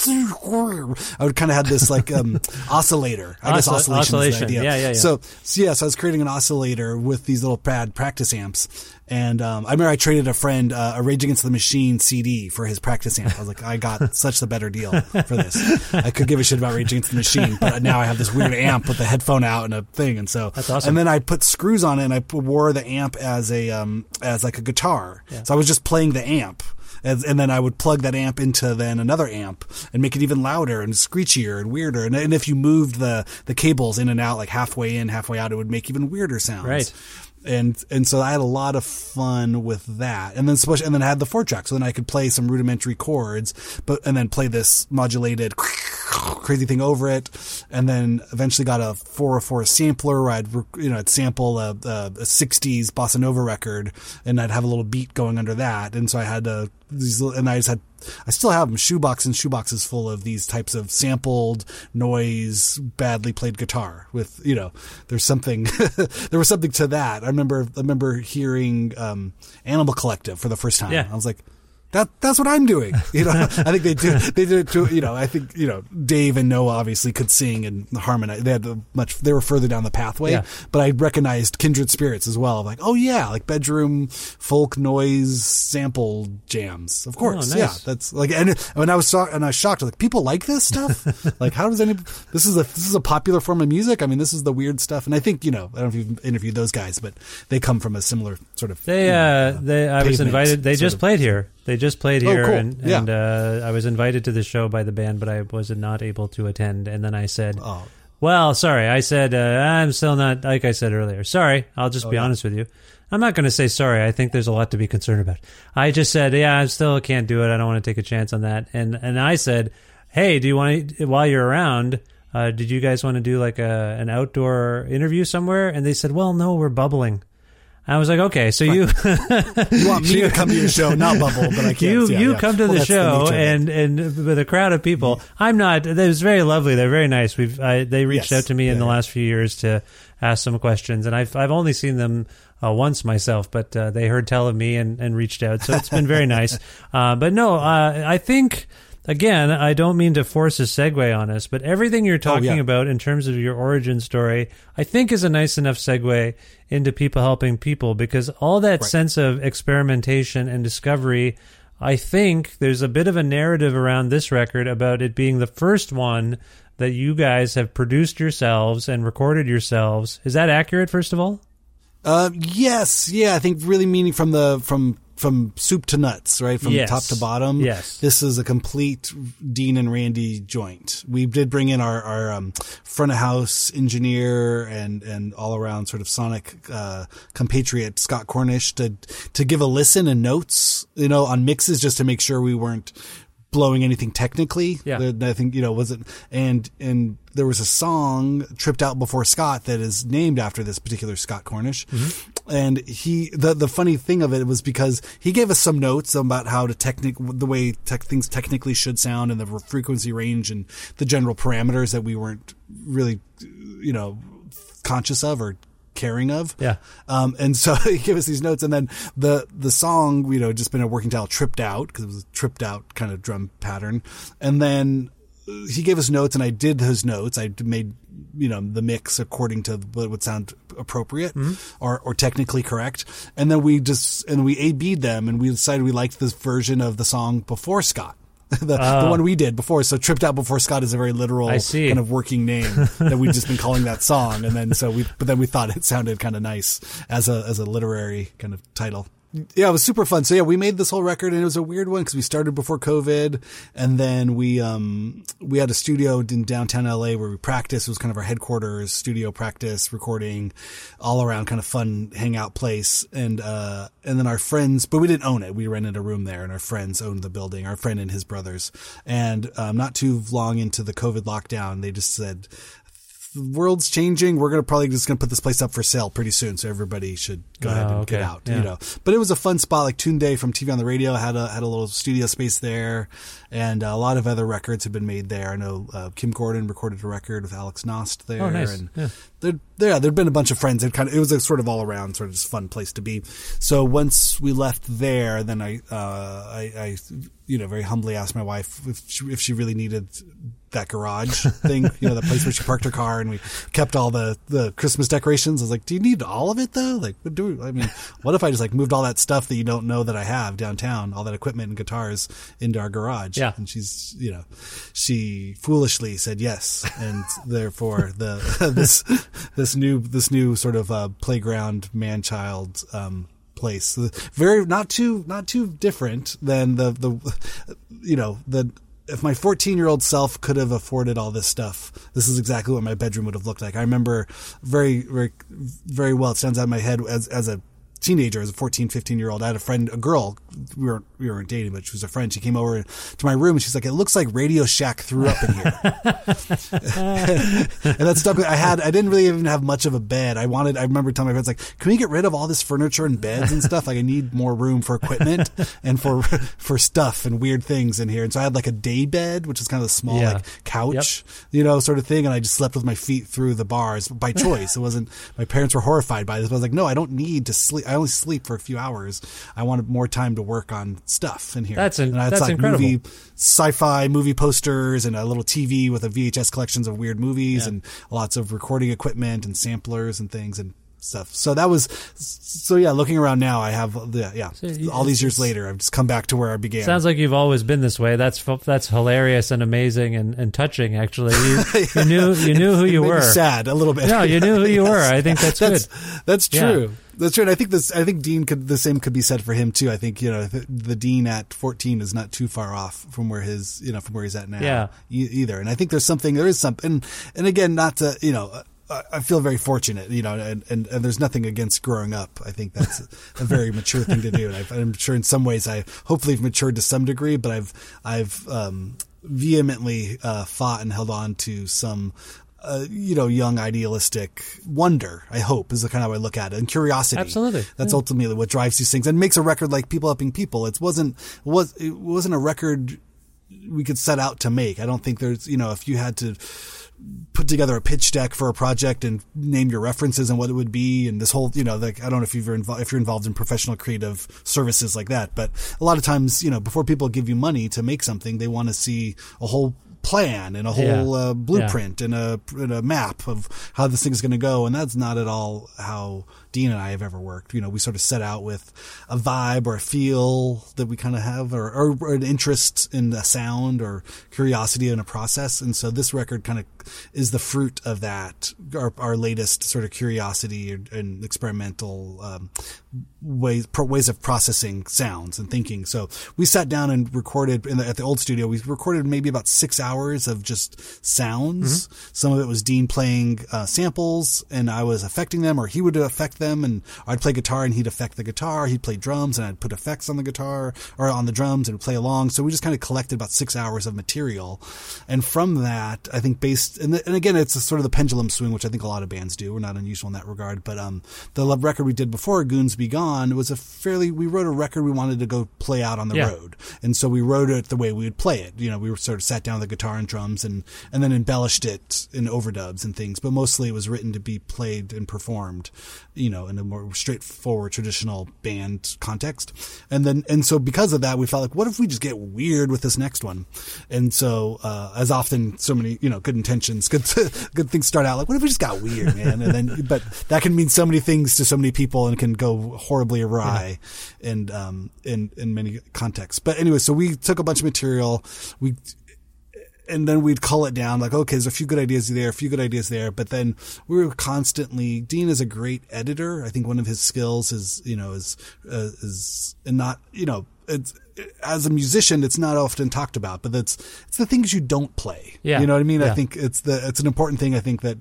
I would kind of have this like, um, [laughs] oscillator. I guess Oscill- oscillation is the oscillation. idea. Yeah, yeah, yeah. So, so yeah, so I was creating an oscillator with these little pad practice amps. And um, I remember I traded a friend uh, a Rage Against the Machine CD for his practice amp. I was like, I got [laughs] such the better deal for this. I could give a shit about Rage Against the Machine, but now I have this weird amp with a headphone out and a thing, and so That's awesome. And then I put screws on it, and I wore the amp as a um, as like a guitar. So I was just playing the amp. And, and then I would plug that amp into then another amp and make it even louder and screechier and weirder. And, and if you moved the, the cables in and out, like halfway in, halfway out, it would make even weirder sounds Right. And and so I had a lot of fun with that, and then especially, and then I had the four track, so then I could play some rudimentary chords, but and then play this modulated [laughs] crazy thing over it, and then eventually got a four four sampler where I'd you know I'd sample a, a, a '60s bossa nova record, and I'd have a little beat going under that, and so I had uh, these, and I just had I still have them shoebox and shoeboxes full of these types of sampled noise, badly played guitar with, you know, there's something, [laughs] there was something to that. I remember, I remember hearing, um, Animal Collective for the first time. Yeah. I was like, that, that's what I'm doing. [laughs] You know, I think they do, they did it to, you know, I think, you know, Dave and Noah obviously could sing and harmonize. They had much, they were further down the pathway, Yeah. but I recognized kindred spirits as well. Like, oh yeah, like bedroom folk noise sample jams. Of course. Oh, Yeah. That's like, and when I was so, and I was shocked, like people like this stuff. [laughs] like, how does any? This is a this is a popular form of music. I mean, this is the weird stuff. And I think you know, I don't know if you've interviewed those guys, but they come from a similar sort of. They, you know, uh, they, I was invited. They just of- played here. They just played Oh, here, cool. and, Yeah. and uh, I was invited to the show by the band, but I was not able to attend. And then I said, Oh. "Well, sorry." I said, uh, "I'm still not." Like I said earlier, sorry. I'll Oh, just be honest with you. I'm not going to say sorry. I think there's a lot to be concerned about. I just said, "Yeah, I still can't do it. I don't want to take a chance on that." And and I said, "Hey, do you want to, while you're around?" Uh, did you guys want to do like a an outdoor interview somewhere? And they said, "Well, no, we're bubbling." I was like, "Okay, so you You want [laughs] me to come to your show, not bubble, but I can't. you yeah, you yeah. come to Well, the show it. and and with a crowd of people. I'm not. It was very lovely. They're very nice. We've I, they reached Yes. out to me in the last few years to ask some questions, and I've I've only seen them. Uh, once myself, but uh, they heard tell of me and, and reached out, so it's been very [laughs] nice. Uh, but no, uh, I think again, I don't mean to force a segue on us, but everything you're talking Oh, yeah. about in terms of your origin story, I think is a nice enough segue into people helping people because all that Right. sense of experimentation and discovery, I think there's a bit of a narrative around this record about it being the first one that you guys have produced yourselves and recorded yourselves. Is that accurate, first of all? Uh, yes, yeah, I think really meaning from the from from soup to nuts, right? From Yes. top to bottom. Yes. This is a complete Dean and Randy joint. We did bring in our, our um, front of house engineer and, and all around sort of sonic uh, compatriot Scott Cornish to to give a listen and notes, you know, on mixes just to make sure we weren't blowing anything technically. Yeah. I think you know was it and and there was a song tripped out before Scott that is named after this particular Scott Cornish, mm-hmm. and he the the funny thing of it was because he gave us some notes about how to technic the way tech things technically should sound and the frequency range and the general parameters that we weren't really you know conscious of or caring of. Yeah. Um, and so [laughs] he gave us these notes, and then the the song, you know, just been a working title, tripped out because it was a tripped out kind of drum pattern, and then he gave us notes, and I did his notes. I made you know the mix according to what would sound appropriate or or technically correct, and then we just and we A B'd them, and we decided we liked this version of the song before Scott. [laughs] the, the ah. one we did before, so tripped out before Scott is a very literal kind of working name that we've just been [laughs] calling that song, and then so we, but then we thought it sounded kind of nice as a as a literary kind of title. Yeah, it was super fun. So yeah, we made this whole record and it was a weird one because we started before COVID and then we, um, we had a studio in downtown LA where we practiced. It was kind of our headquarters, studio practice, recording, all around kind of fun hangout place. And, uh, and then our friends, but we didn't own it. We rented a room there and our friends owned the building, our friend and his brothers. And, um, not too long into the COVID lockdown, they just said, the world's changing. We're gonna probably just gonna put this place up for sale pretty soon, so everybody should go Oh, ahead and okay. get out. Yeah. You know, but it was a fun spot. Like Tunde from TV on the Radio had a had a little studio space there, and a lot of other records have been made there. I know uh, Kim Gordon recorded a record with Alex Knost there, Oh, nice. and Yeah. there, yeah, there'd been a bunch of friends. It kind of, it was a sort of all around sort of just fun place to be. So once we left there, then I, uh, I, I, you know, very humbly asked my wife if she, if she really needed that garage thing, you know, the place where she parked her car and we kept all the, the Christmas decorations. I was like, do you need all of it though? Like, what do, I mean, what if I just like moved all that stuff that you don't know that I have downtown, all that equipment and guitars into our garage? Yeah. And she's, you know, she foolishly said yes. And therefore the, [laughs] this, this new, this new sort of, uh, playground man child, um, place. Very, not too, not too different than the, the, you know, the, if my 14 year old self could have afforded all this stuff, this is exactly what my bedroom would have looked like. I remember very, very, very well. It stands out in my head as, as a teenager, as a 14, 15 year old. I had a friend, a girl, we weren't, we weren't dating, but she was a friend. She came over to my room and she's like, it looks like Radio Shack threw up in here. [laughs] and that stuck I had, I didn't really even have much of a bed. I wanted, I remember telling my friends, like, can we get rid of all this furniture and beds and stuff? Like, I need more room for equipment and for, [laughs] for stuff and weird things in here. And so I had like a day bed, which is kind of a small, Yeah. like, couch, you know, sort of thing. And I just slept with my feet through the bars by [laughs] choice. it wasn't, my parents were horrified by this. But I was like, no, I don't need to sleep. I only sleep for a few hours. I wanted more time to work on stuff in here. That's in- and that's like, incredible. Movie, sci-fi movie posters and a little TV with a VHS collections of weird movies and lots of recording equipment and samplers and things and stuff. So that was, so yeah, looking around now, I have the, yeah, you- all these years later, I've just come back to where I began. Sounds like you've always been this way. That's that's hilarious and amazing and, and touching. Actually, you, [laughs] you knew you knew who you were. sad a little bit. No, you knew who you [laughs] Yes. were. I think that's, that's good. that's Yeah. true. That's true. And I think this. I think Dean could. The same could be said for him too. I think you know the, the Dean at 14 is not too far off from where his you know from where he's at now. Yeah. e- either. And I think there's something. There is something. And, and again, not to you know. I- I feel very fortunate, you know, and, and, and there's nothing against growing up. I think that's a very mature thing to do. And I've, I'm sure in some ways I hopefully have matured to some degree, but I've, I've, um, vehemently, uh, fought and held on to some, uh, you know, young idealistic wonder, I hope is the kind of way I look at it and curiosity. Absolutely. That's ultimately what drives these things and makes a record like people helping people. It wasn't, was, it wasn't a record we could set out to make. I don't think there's, you know, if you had to put together a pitch deck for a project and name your references and what it would be and this whole, you know, like I don't know if you're involved if you're involved in professional creative services like that, but a lot of times, you know, before people give you money to make something, they want to see a whole plan and a whole Yeah. uh, blueprint and a and a map of how this thing is going to go and that's not at all how Dean and I have ever worked. You know, we sort of set out with a vibe or a feel that we kind of have or, or, or an interest in a sound or curiosity in a process. And so this record kind of is the fruit of that, our, our latest sort of curiosity and, experimental, um, ways, pro, ways of processing sounds and thinking. So we sat down and recorded in the, at the old studio. We recorded maybe about six hours of just sounds. Some of it was Dean playing uh, samples and I was affecting them or he would affect them and I'd play guitar and he'd affect the guitar. He'd play drums and I'd put effects on the guitar or on the drums and play along. So we just kind of collected about six hours of material. And from that, I think based, and, the, and again, it's a sort of the pendulum swing, which I think a lot of bands do. We're not unusual in that regard, but, um, the love record we did before Goons Be Gone was a fairly, we wrote a record we wanted to go play out on the Yeah. road. And so we wrote it the way we would play it. You know, we were sort of sat down with the guitar and drums and, and then embellished it in overdubs and things, but mostly it was written to be played and performed, you know, in a more straightforward traditional band context. And then, and so because of that, we felt like, what if we just get weird with this next one? And so, uh, as often so many, you know, good intentions, [laughs] good, good things start out like, what if we just got weird, man? And then, [laughs] but that can mean so many things to so many people and can go horribly awry and, um, in, in many contexts. But anyway, so we took a bunch of material. We, and then we'd cull it down like okay there's a few good ideas there a few good ideas there. But then we were constantly dean is a great editor. I think one of his skills is you know is uh, is and not you know it's as a musician it's not often talked about but it's it's the things you don't play. Yeah. you know what i mean? Yeah. i think it's the it's an important thing i think that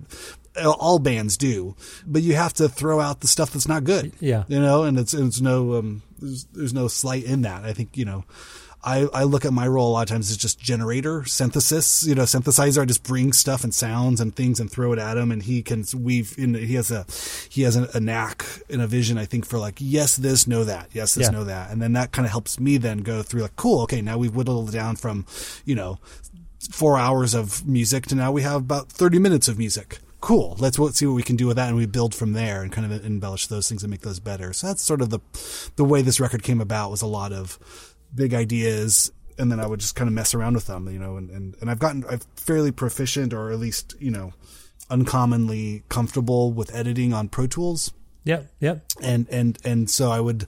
all bands do. But you have to throw out the stuff that's not good. Yeah. you know and it's it's no um there's, there's no slight in that. I think you know I, I look at my role a lot of times as just generator synthesis, you know, synthesizer. I just bring stuff and sounds and things and throw it at him, and he can weave. In, he has a he has a, a knack and a vision, I think, for like yes, this, no, that, yes, this, Yeah. no, that, and then that kind of helps me then go through like cool. Okay, now we've whittled it down from, you know, four hours of music to now we have about 30 minutes of music. Cool. Let's see what we can do with that. And we build from there and kind of embellish those things and make those better. So that's sort of the, the way this record came about was a lot of big ideas. And then I would just kind of mess around with them, you know, and, and, and I've gotten, I'm fairly proficient or at least, you know, uncommonly comfortable with editing on Pro Tools Yep, yep. and and and so I would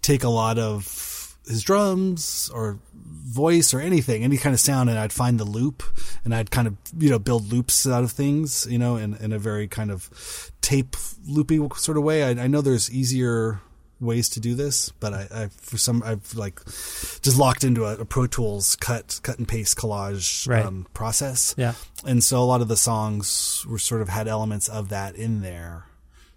take a lot of his drums or voice or anything, any kind of sound, and I'd find the loop, and I'd kind of you know build loops out of things, you know, in in a very kind of tape loopy sort of way. I, I know there's easier ways to do this, but I, I for some I've like just locked into a, a Pro Tools cut cut and paste collage Right. um, process, Yeah. and so a lot of the songs were sort of had elements of that in there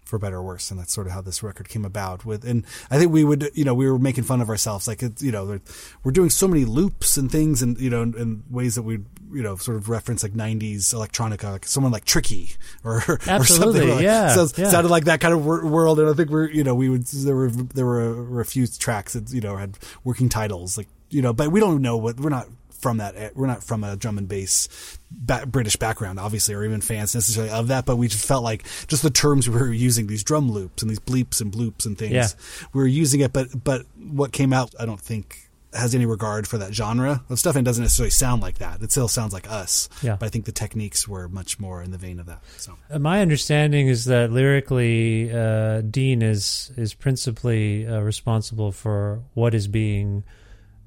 for better or worse and that's sort of how this record came about with and i think we would you know we were making fun of ourselves like you know we're- doing so many loops and things and you know in, in ways that we you know sort of reference like 90s electronica like someone like tricky or, or something like, yeah, so, yeah. sounded like that kind of wor- world and i think we're you know we would there were there were, were a few tracks that you know had working titles like you know but we don't know what we're not from that we're not from a drum and bass ba- British background obviously or even fans necessarily of that but we just felt like just the terms we were using these drum loops and these bleeps and bloops and things Yeah. we were using it but but what came out I don't think has any regard for that genre of stuff and it doesn't necessarily sound like that it still sounds like us Yeah. but I think the techniques were much more in the vein of that so Uh, My understanding is that lyrically, uh, Dean is is principally uh, responsible for what is being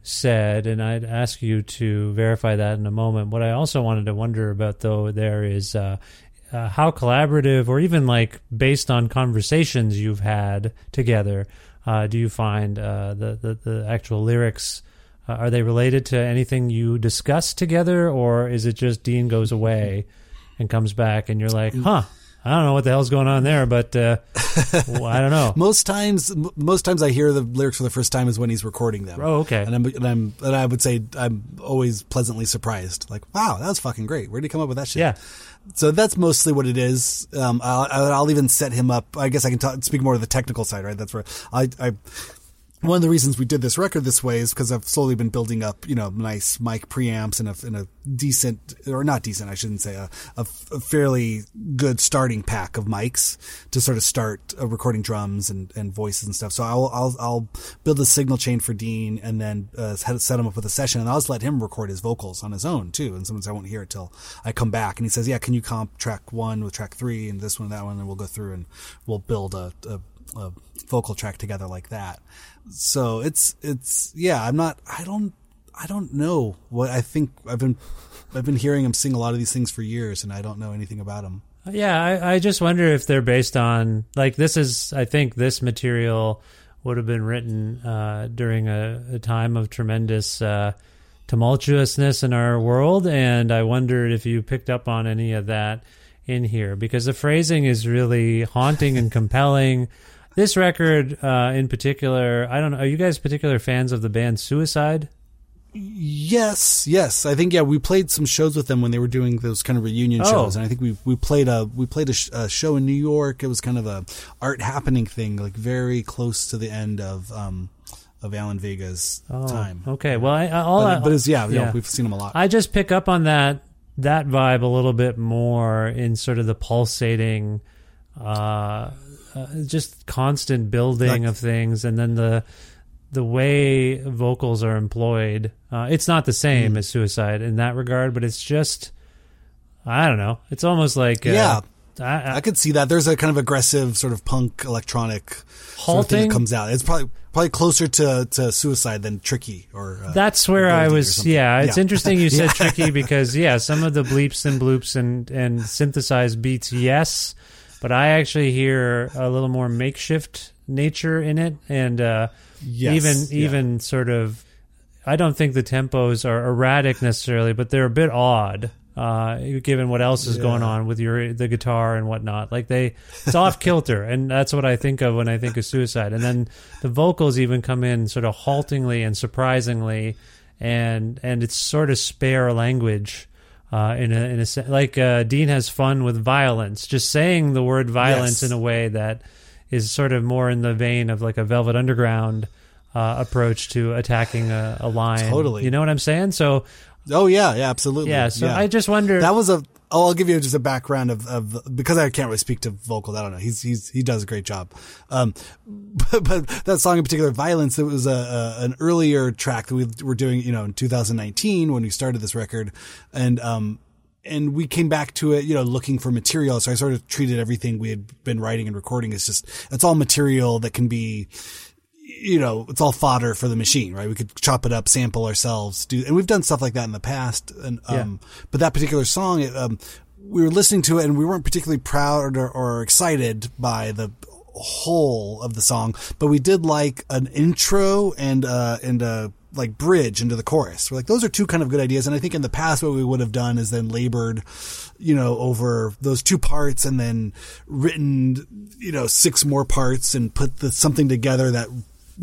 said, and I'd ask you to verify that in a moment. What I also wanted to wonder about, though, there is uh, uh, how collaborative, or even like based on conversations you've had together, uh, do you find uh, the, the the actual lyrics? Uh, are they related to anything you discuss together, or is it just Dean goes away and comes back, and you're like, huh? I don't know what the hell's going on there, but uh, well, [laughs] I don't know. most times m- most times I hear the lyrics for the first time is when he's recording them Oh, okay. and I'm and I'm and I would say I'm always pleasantly surprised like wow that was fucking great where did he come up with that shit Yeah. So that's mostly what it is. Um, I'll, I'll even set him up. I guess I can talk, speak more to the technical side, right? That's where I, I, one of the reasons we did this record this way is because I've slowly been building up, you know, nice mic preamps and a, and a decent, or not decent, I shouldn't say, a, a, a fairly good starting pack of mics to sort of start uh, recording drums and, and voices and stuff. So I'll, I'll, I'll build a signal chain for Dean and then uh, set him up with a session and I'll just let him record his vocals on his own too. And sometimes I won't hear it till I come back and he says, yeah, can you comp track one with track three and this one, and that one, and we'll go through and we'll build a, a, a vocal track together like that. So it's, it's, yeah, I'm not, I don't, I don't know what I think I've been, I've been hearing him sing a lot of these things for years and I don't know anything about him. Yeah, I, I just wonder if they're based on like this is. I think this material would have been written uh, during a, a time of tremendous uh, tumultuousness in our world, and I wondered if you picked up on any of that in here because the phrasing is really haunting and compelling. This record, uh, in particular, I don't know. Are you guys particular fans of the band Suicide? Yes, yes. I think yeah, we played some shows with them when they were doing those kind of reunion Oh. shows, and I think we we played a we played a, sh- a show in New York. It was kind of a art happening thing, like very close to the end of um of Alan Vega's time. Oh, Okay, well, I, all I, But, but it's yeah, yeah, we've seen him a lot. I just pick up on that that vibe a little bit more in sort of the pulsating, uh, uh, just constant building Like- of things, and then the the way vocals are employed. Uh, it's not the same Mm. as Suicide in that regard, but it's just I don't know. It's almost like uh, Yeah. I, I, I could see that. There's a kind of aggressive sort of punk electronic sort of thing that comes out. It's probably probably closer to, to suicide than tricky or. Uh, That's where I was. Yeah, it's Yeah. interesting you said [laughs] Yeah. tricky because yeah, some of the bleeps and bloops and and synthesized beats, yes, but I actually hear a little more makeshift nature in it, and uh, Yes, even yeah. even sort of. I don't think the tempos are erratic necessarily, but they're a bit odd. Uh, given what else is going on with your the guitar and whatnot, like they, it's off [laughs] kilter, and that's what I think of when I think of suicide. And then the vocals even come in sort of haltingly and surprisingly, and and it's sort of spare language uh, in a in a like uh, Dean has fun with violence, just saying the word violence Yes. in a way that is sort of more in the vein of like a Velvet Underground uh, approach to attacking a, a line. Totally. you know what I'm saying? So Oh yeah, yeah, absolutely. yeah, so I just wonder. that was a. Oh, I'll give you just a background of, of because I can't really speak to vocals. I don't know. He's he's he does a great job. Um, [laughs] but, but that song in particular, "Violence," it was a, a an earlier track that we were doing, you know, in 2019 when we started this record, and um, and we came back to it, you know, looking for material. So I sort of treated everything we had been writing and recording as just it's all material that can be you know, it's all fodder for the machine, right? We could chop it up, sample ourselves, do, and we've done stuff like that in the past. And, um, but that particular song, it, um, we were listening to it and we weren't particularly proud or, or excited by the whole of the song, but we did like an intro and, uh, and, uh, like bridge into the chorus. We're like, those are two kind of good ideas. And I think in the past, what we would have done is then labored, you know, over those two parts and then written, you know, six more parts and put the, something together that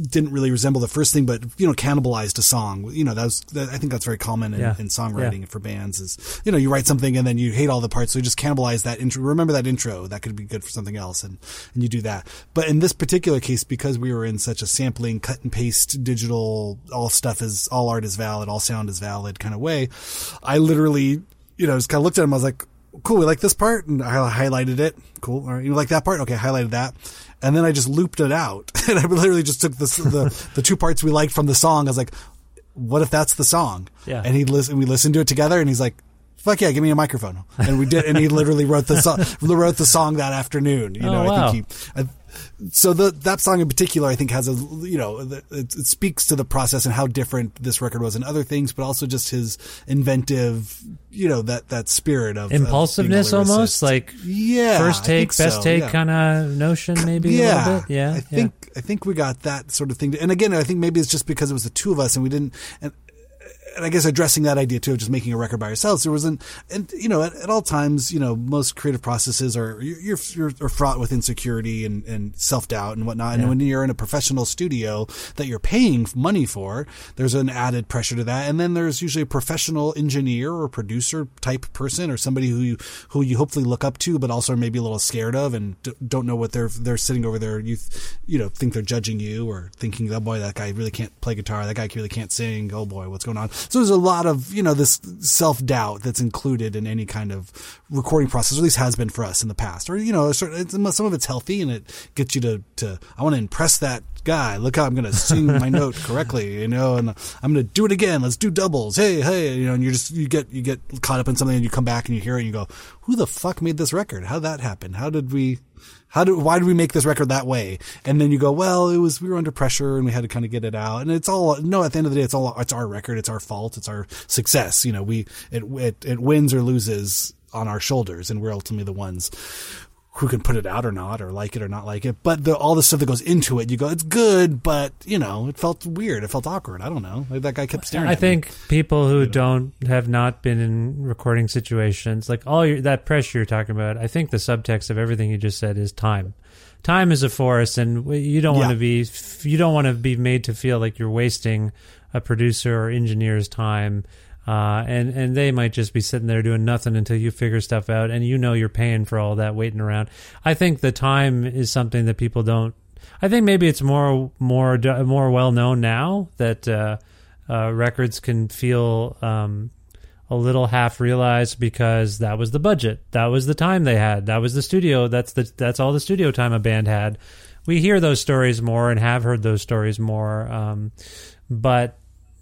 didn't really resemble the first thing, but you know, cannibalized a song. You know, that was that, I think that's very common in, Yeah. in songwriting for bands. Is you know, you write something and then you hate all the parts, so you just cannibalize that intro. Remember that intro that could be good for something else, and and you do that. But in this particular case, because we were in such a sampling, cut and paste, digital, all stuff is all art is valid, all sound is valid kind of way, I literally, you know, just kind of looked at him. I was like. Cool, we like this part, and I highlighted it. Cool, all right, you like that part? Okay, highlighted that, and then I just looped it out, [laughs] and I literally just took this, the the two parts we liked from the song. I was like, "What if that's the song?" Yeah. And he listened. We listened to it together, and he's like, "Fuck yeah, give me a microphone." And we did, and he literally wrote the song. [laughs] wrote the song that afternoon. You Oh, know, wow. I think he. I, so the that song in particular, I think, has a you know it, it speaks to the process and how different this record was and other things, but also just his inventive, you know, that that spirit of of impulsiveness almost like yeah, first take best so, take yeah kind of notion maybe a yeah, little bit yeah I yeah. think I think we got that sort of thing. And again, I think maybe it's just because it was the two of us and we didn't. And, and I guess addressing that idea too of just making a record by ourselves, there wasn't, and you know, at, at all times, you know, most creative processes are you're you're, you're fraught with insecurity and, and self doubt and whatnot. And when you're in a professional studio that you're paying money for, there's an added pressure to that. And then there's usually a professional engineer or producer type person or somebody who you who you hopefully look up to, but also are maybe a little scared of and d- don't know what they're they're sitting over there. You you know think they're judging you or thinking, oh boy, that guy really can't play guitar. That guy really can't sing. Oh boy, what's going on? So there's a lot of you know this self doubt that's included in any kind of recording process, or at least has been for us in the past. Or you know, a certain- it's, some of it's healthy and it gets you to to I want to impress that guy. Look how I'm going to sing my [laughs] note correctly, you know, and I'm going to do it again. Let's do doubles. Hey, hey, you know, and you just you get you get caught up in something and you come back and you hear it and you go, who the fuck made this record? How that happen? How did we? How did why did we make this record that way? And then you go, well, it was we were under pressure and we had to kind of get it out. And it's all no. At the end of the day, it's all it's our record. It's our fault. It's our success. You know, we it it, it wins or loses on our shoulders, and we're ultimately the ones who can put it out or not, or like it or not like it. But the, all the stuff that goes into it, you go, it's good, but you know, it felt weird. It felt awkward. I don't know. Like that guy kept staring. I at me. think people who don't have not been in recording situations, like all your, that pressure you're talking about, I think the subtext of everything you just said is time. Time is a force, and you don't want to be you don't want to be made to feel like you're wasting a producer or engineer's time. Uh, and and they might just be sitting there doing nothing until you figure stuff out, and you know you're paying for all that waiting around. I think the time is something that people don't. I think maybe it's more more more well known now that uh, uh, records can feel um, a little half realized because that was the budget, that was the time they had, that was the studio, that's the that's all the studio time a band had. We hear those stories more and have heard those stories more, um, but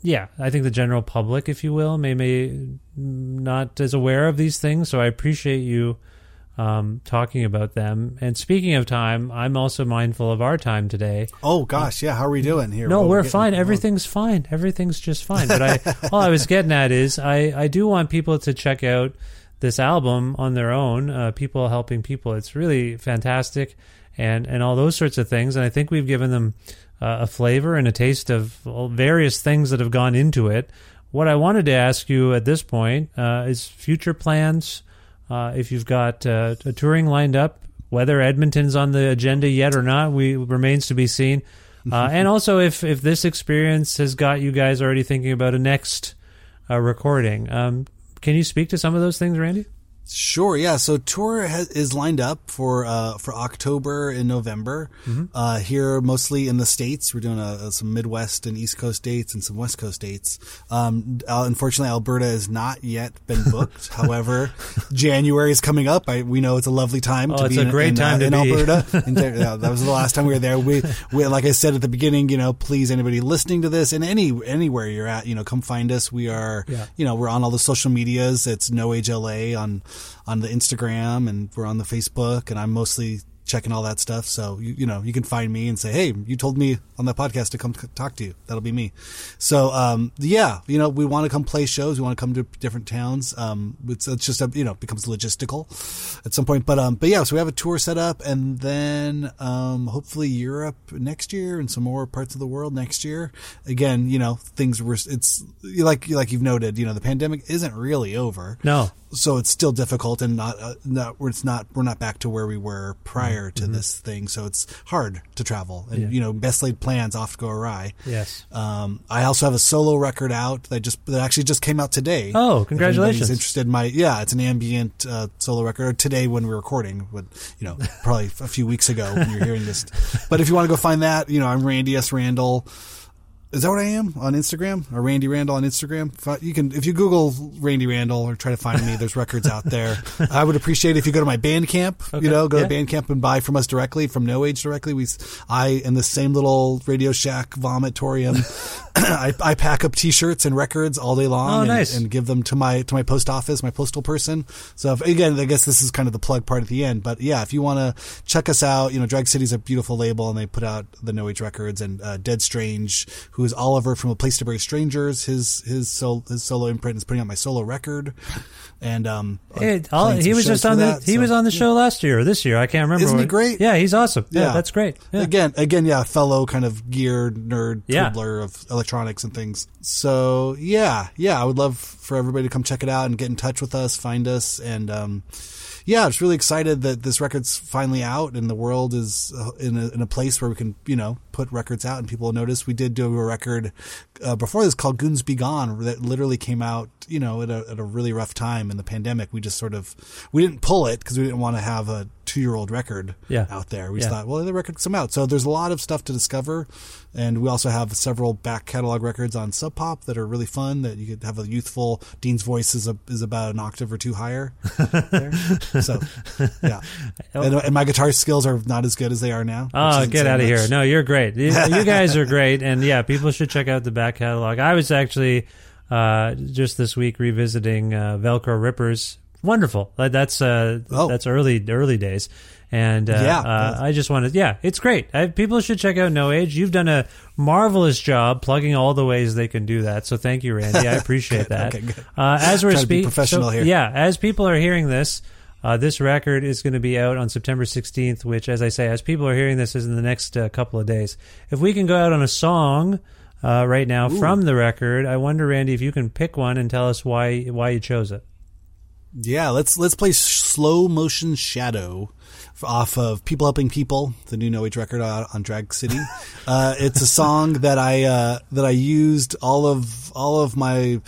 yeah, I think the general public, if you will, may may not as aware of these things. So I appreciate you um, talking about them. And speaking of time, I'm also mindful of our time today. Oh gosh, yeah. How are we doing here? No, Well, we're getting- fine. Everything's fine. Everything's just fine. But I, [laughs] all I was getting at is, I, I do want people to check out this album on their own. Uh, people helping people. It's really fantastic, and and all those sorts of things. And I think we've given them uh, a flavor and a taste of various things that have gone into it. What I wanted to ask you at this point uh, is future plans. Uh, if you've got uh, a touring lined up, whether Edmonton's on the agenda yet or not, we remains to be seen. Uh, [laughs] and also, if if this experience has got you guys already thinking about a next uh, recording, um, can you speak to some of those things, Randy? Sure, yeah. So tour has, is lined up for uh, for October and November. Mm-hmm. Uh, here, mostly in the states, we're doing uh some Midwest and East Coast dates and some West Coast dates. Um, uh, unfortunately, Alberta has not yet been [laughs] booked. However, January is coming up. I, we know it's a lovely time Oh, to it's be a in, great in, uh, time to in be. Alberta. [laughs] There- yeah, that was the last time we were there. We, we, like I said at the beginning, you know, please anybody listening to this and any anywhere you're at, you know, come find us. We are, Yeah. you know, we're on all the social medias. It's No Age LA on on the Instagram and we're on the Facebook. And I'm mostly checking all that stuff. So you, you know, you can find me and say, hey, you told me on that podcast to come talk to you. That'll be me. So um, yeah, you know, we want to come play shows. We want to come to different towns. Um, it's, it's just a, you know becomes logistical at some point. But um, but yeah, so we have a tour set up, and then um, hopefully Europe next year and some more parts of the world next year. Again, you know, things were it's like like you've noted. You know, the pandemic isn't really over No. so it's still difficult and not, uh, not it's not we're not back to where we were prior to this thing so it's hard to travel and Mm-hmm. Yeah. you know best laid plans to go awry Yes. um, I also have a solo record out that just that actually just came out today. Oh, congratulations. interested in my yeah, it's an ambient uh, solo record today when we're recording, but you know [laughs] probably a few weeks ago when you're hearing this. But if you want to go find that, you know I'm Randy S Randall. Is that what I am on Instagram or Randy Randall on Instagram? If You can if you Google Randy Randall or try to find me. There's records out there. [laughs] I would appreciate if you go to my Bandcamp. You know, go yeah. to Bandcamp and buy from us directly from No Age directly. We, I in the same little Radio Shack vomitorium. [laughs] [coughs] I, I pack up T-shirts and records all day long Oh, and, nice. and give them to my to my post office, my postal person. So if, again, I guess this is kind of the plug part at the end. But yeah, if you want to check us out, you know, Drag City's a beautiful label, and they put out the No Age records and uh, Dedstrange, who is Oliver from A Place to Bury Strangers. His his sol- his solo imprint is putting out my solo record, and um, I'm all- he was just on the that, he so- was on the show last year or this year. I can't remember. Isn't he great? Yeah, he's awesome. Yeah, that's great. Yeah. Again, again, yeah, fellow kind of gear nerd, Yeah. dribbler of electronics and things. So yeah, yeah, I would love for everybody to come check it out and get in touch with us, find us, and um, yeah, just really excited that this record's finally out and the world is uh, in a, in a place where we can, you know, put records out and people will notice. We did do a record uh, before this called Goons Be Gone that literally came out, you know, at a, at a really rough time in the pandemic. We just sort of, we didn't pull it because we didn't want to have a two year old record Yeah. out there. We just Yeah. thought, well, the record come out. So there's a lot of stuff to discover. And we also have several back catalog records on Sub Pop that are really fun that you could have a youthful, Dean's voice is, a, is about an octave or two higher. there. [laughs] So, yeah. And, and my guitar skills are not as good as they are now. Oh, get out of much. here! No, you're great. You, [laughs] you guys are great, and yeah, people should check out the back catalog. I was actually uh, just this week revisiting uh, Weirdo Rippers. Wonderful. That's uh, Oh. that's early early days, and uh, Yeah. uh, I just wanted, yeah, it's great. I, people should check out No Age. You've done a marvelous job plugging all the ways they can do that. So thank you, Randy. I [laughs] appreciate that. Okay. Uh, as we're Trying to be speaking, professional here. yeah, as people are hearing this, uh, this record is going to be out on September 16th, which, as I say, as people are hearing this, is in the next uh, couple of days. If we can go out on a song uh, right now from the record, I wonder, Randy, if you can pick one and tell us why why you chose it. Yeah, let's let's play slow motion shadow off of People Helping People, the new No Age record on, on Drag City. [laughs] uh, it's a song that I uh, that I used all of all of my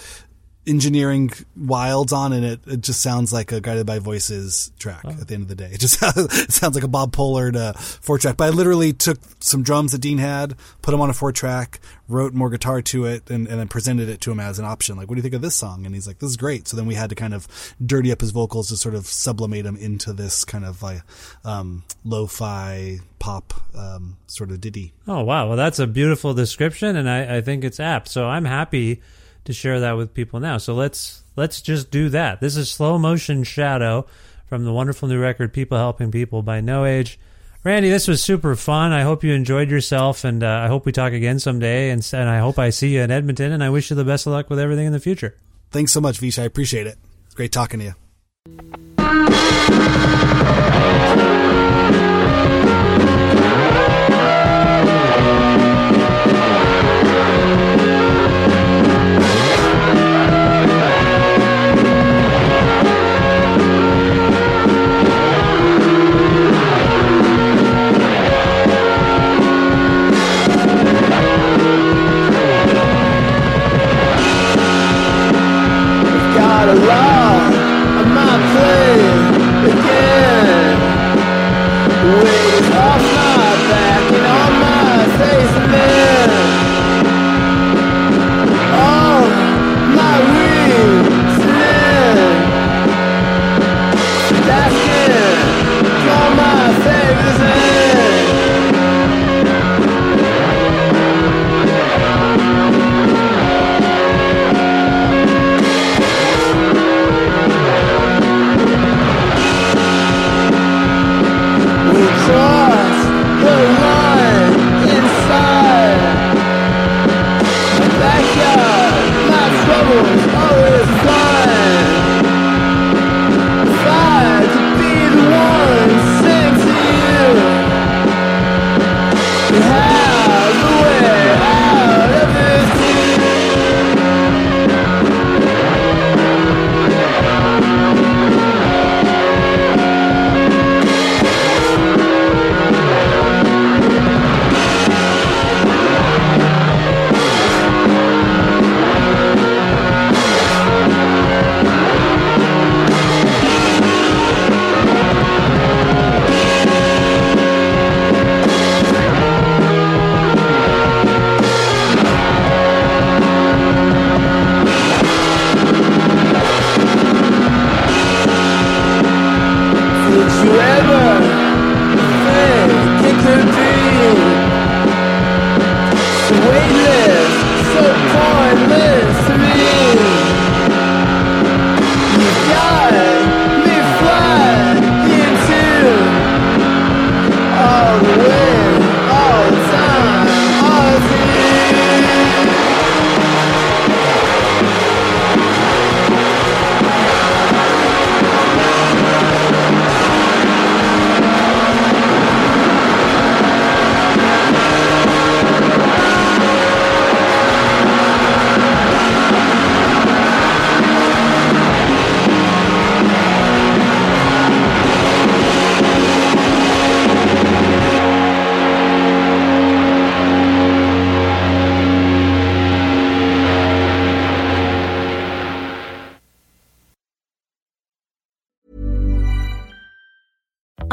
engineering wilds on, and it, it just sounds like a Guided by Voices track at the end of the day. It just [laughs] it sounds like a Bob Pollard uh, four track. But I literally took some drums that Dean had, put them on a four track, wrote more guitar to it, and, and then presented it to him as an option. Like, what do you think of this song? And he's like, this is great. So then we had to kind of dirty up his vocals to sort of sublimate him into this kind of like um, lo-fi pop um, sort of ditty. Oh wow, well that's a beautiful description, and I, I think it's apt. So I'm happy to share that with people now. So let's let's just do that. This is slow motion shadow from the wonderful new record People Helping People by No Age. Randy, this was super fun. I hope you enjoyed yourself, and uh, I hope we talk again someday. And, and I hope I see you in Edmonton, and I wish you the best of luck with everything in the future. Thanks so much, Vish. I appreciate it. It's great talking to you.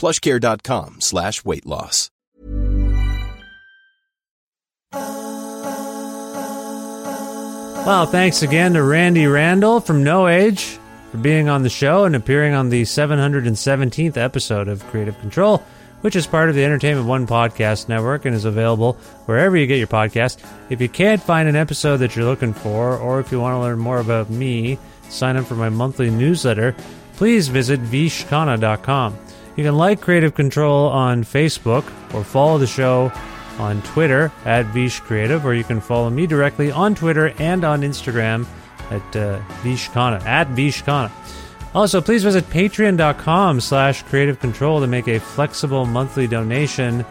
plushcare.com slash weight loss. Well, thanks again to Randy Randall from No Age for being on the show and appearing on the 717th episode of Creative Control, which is part of the Entertainment One podcast network and is available wherever you get your podcast. If you can't find an episode that you're looking for, or if you want to learn more about me, sign up for my monthly newsletter, please visit vishkhanna.com. You can like Creative Control on Facebook or follow the show on Twitter at Vish Creative, or you can follow me directly on Twitter and on Instagram at uh, Vishkhanna, at Vishkhanna. Also, please visit patreon.com slash creative control to make a flexible monthly donation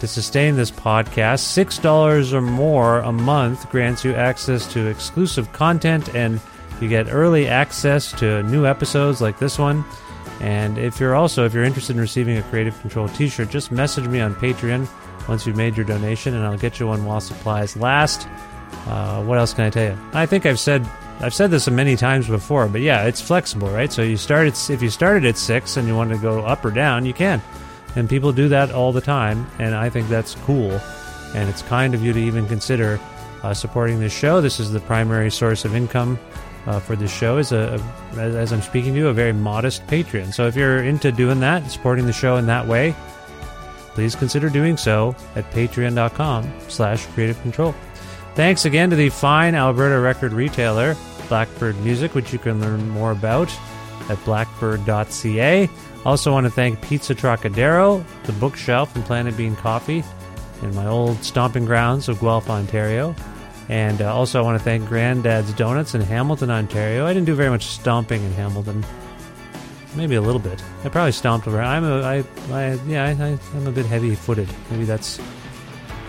to sustain this podcast. $6 or more a month grants you access to exclusive content and you get early access to new episodes like this one. And if you're also if you're interested in receiving a Creative Control t-shirt, just message me on Patreon once you've made your donation and I'll get you one while supplies last. Uh, what else can I tell you? I think I've said I've said this many times before, but yeah, it's flexible, right? So you start at, if you started at six and you want to go up or down, you can, and people do that all the time, and I think that's cool, and it's kind of you to even consider uh, supporting this show. This is the primary source of income uh, for this show. Is a, a as I'm speaking to you, a very modest Patreon. So if you're into doing that, supporting the show in that way, please consider doing so at patreon.com/slash creative control. Thanks again to the fine Alberta record retailer Blackbird Music, which you can learn more about at blackbird.ca. Also, want to thank Pizza Trocadero, the bookshelf, and Planet Bean Coffee in my old stomping grounds of Guelph, Ontario. And uh, also, I want to thank Granddad's Donuts in Hamilton, Ontario. I didn't do very much stomping in Hamilton. Maybe a little bit. I probably stomped around. I'm a, I, I, yeah, I, I, I'm a bit heavy-footed. Maybe that's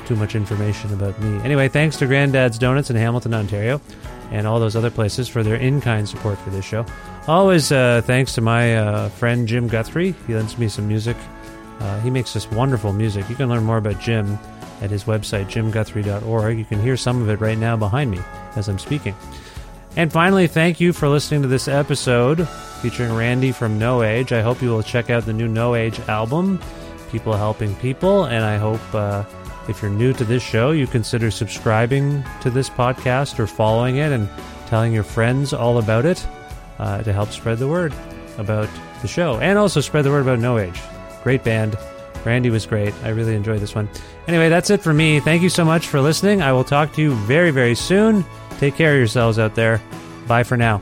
too much information about me. Anyway, thanks to Granddad's Donuts in Hamilton, Ontario and all those other places for their in kind support for this show. Always uh, thanks to my uh, friend Jim Guthrie. He lends me some music. Uh, he makes this wonderful music. You can learn more about Jim at his website, jimguthrie.org. You can hear some of it right now behind me as I'm speaking. And finally, thank you for listening to this episode featuring Randy from No Age. I hope you will check out the new No Age album, People Helping People, and I hope uh, if you're new to this show, you consider subscribing to this podcast or following it and telling your friends all about it uh, to help spread the word about the show and also spread the word about No Age. Great band. Randy was great. I really enjoyed this one. Anyway, that's it for me. Thank you so much for listening. I will talk to you very, very soon. Take care of yourselves out there. Bye for now.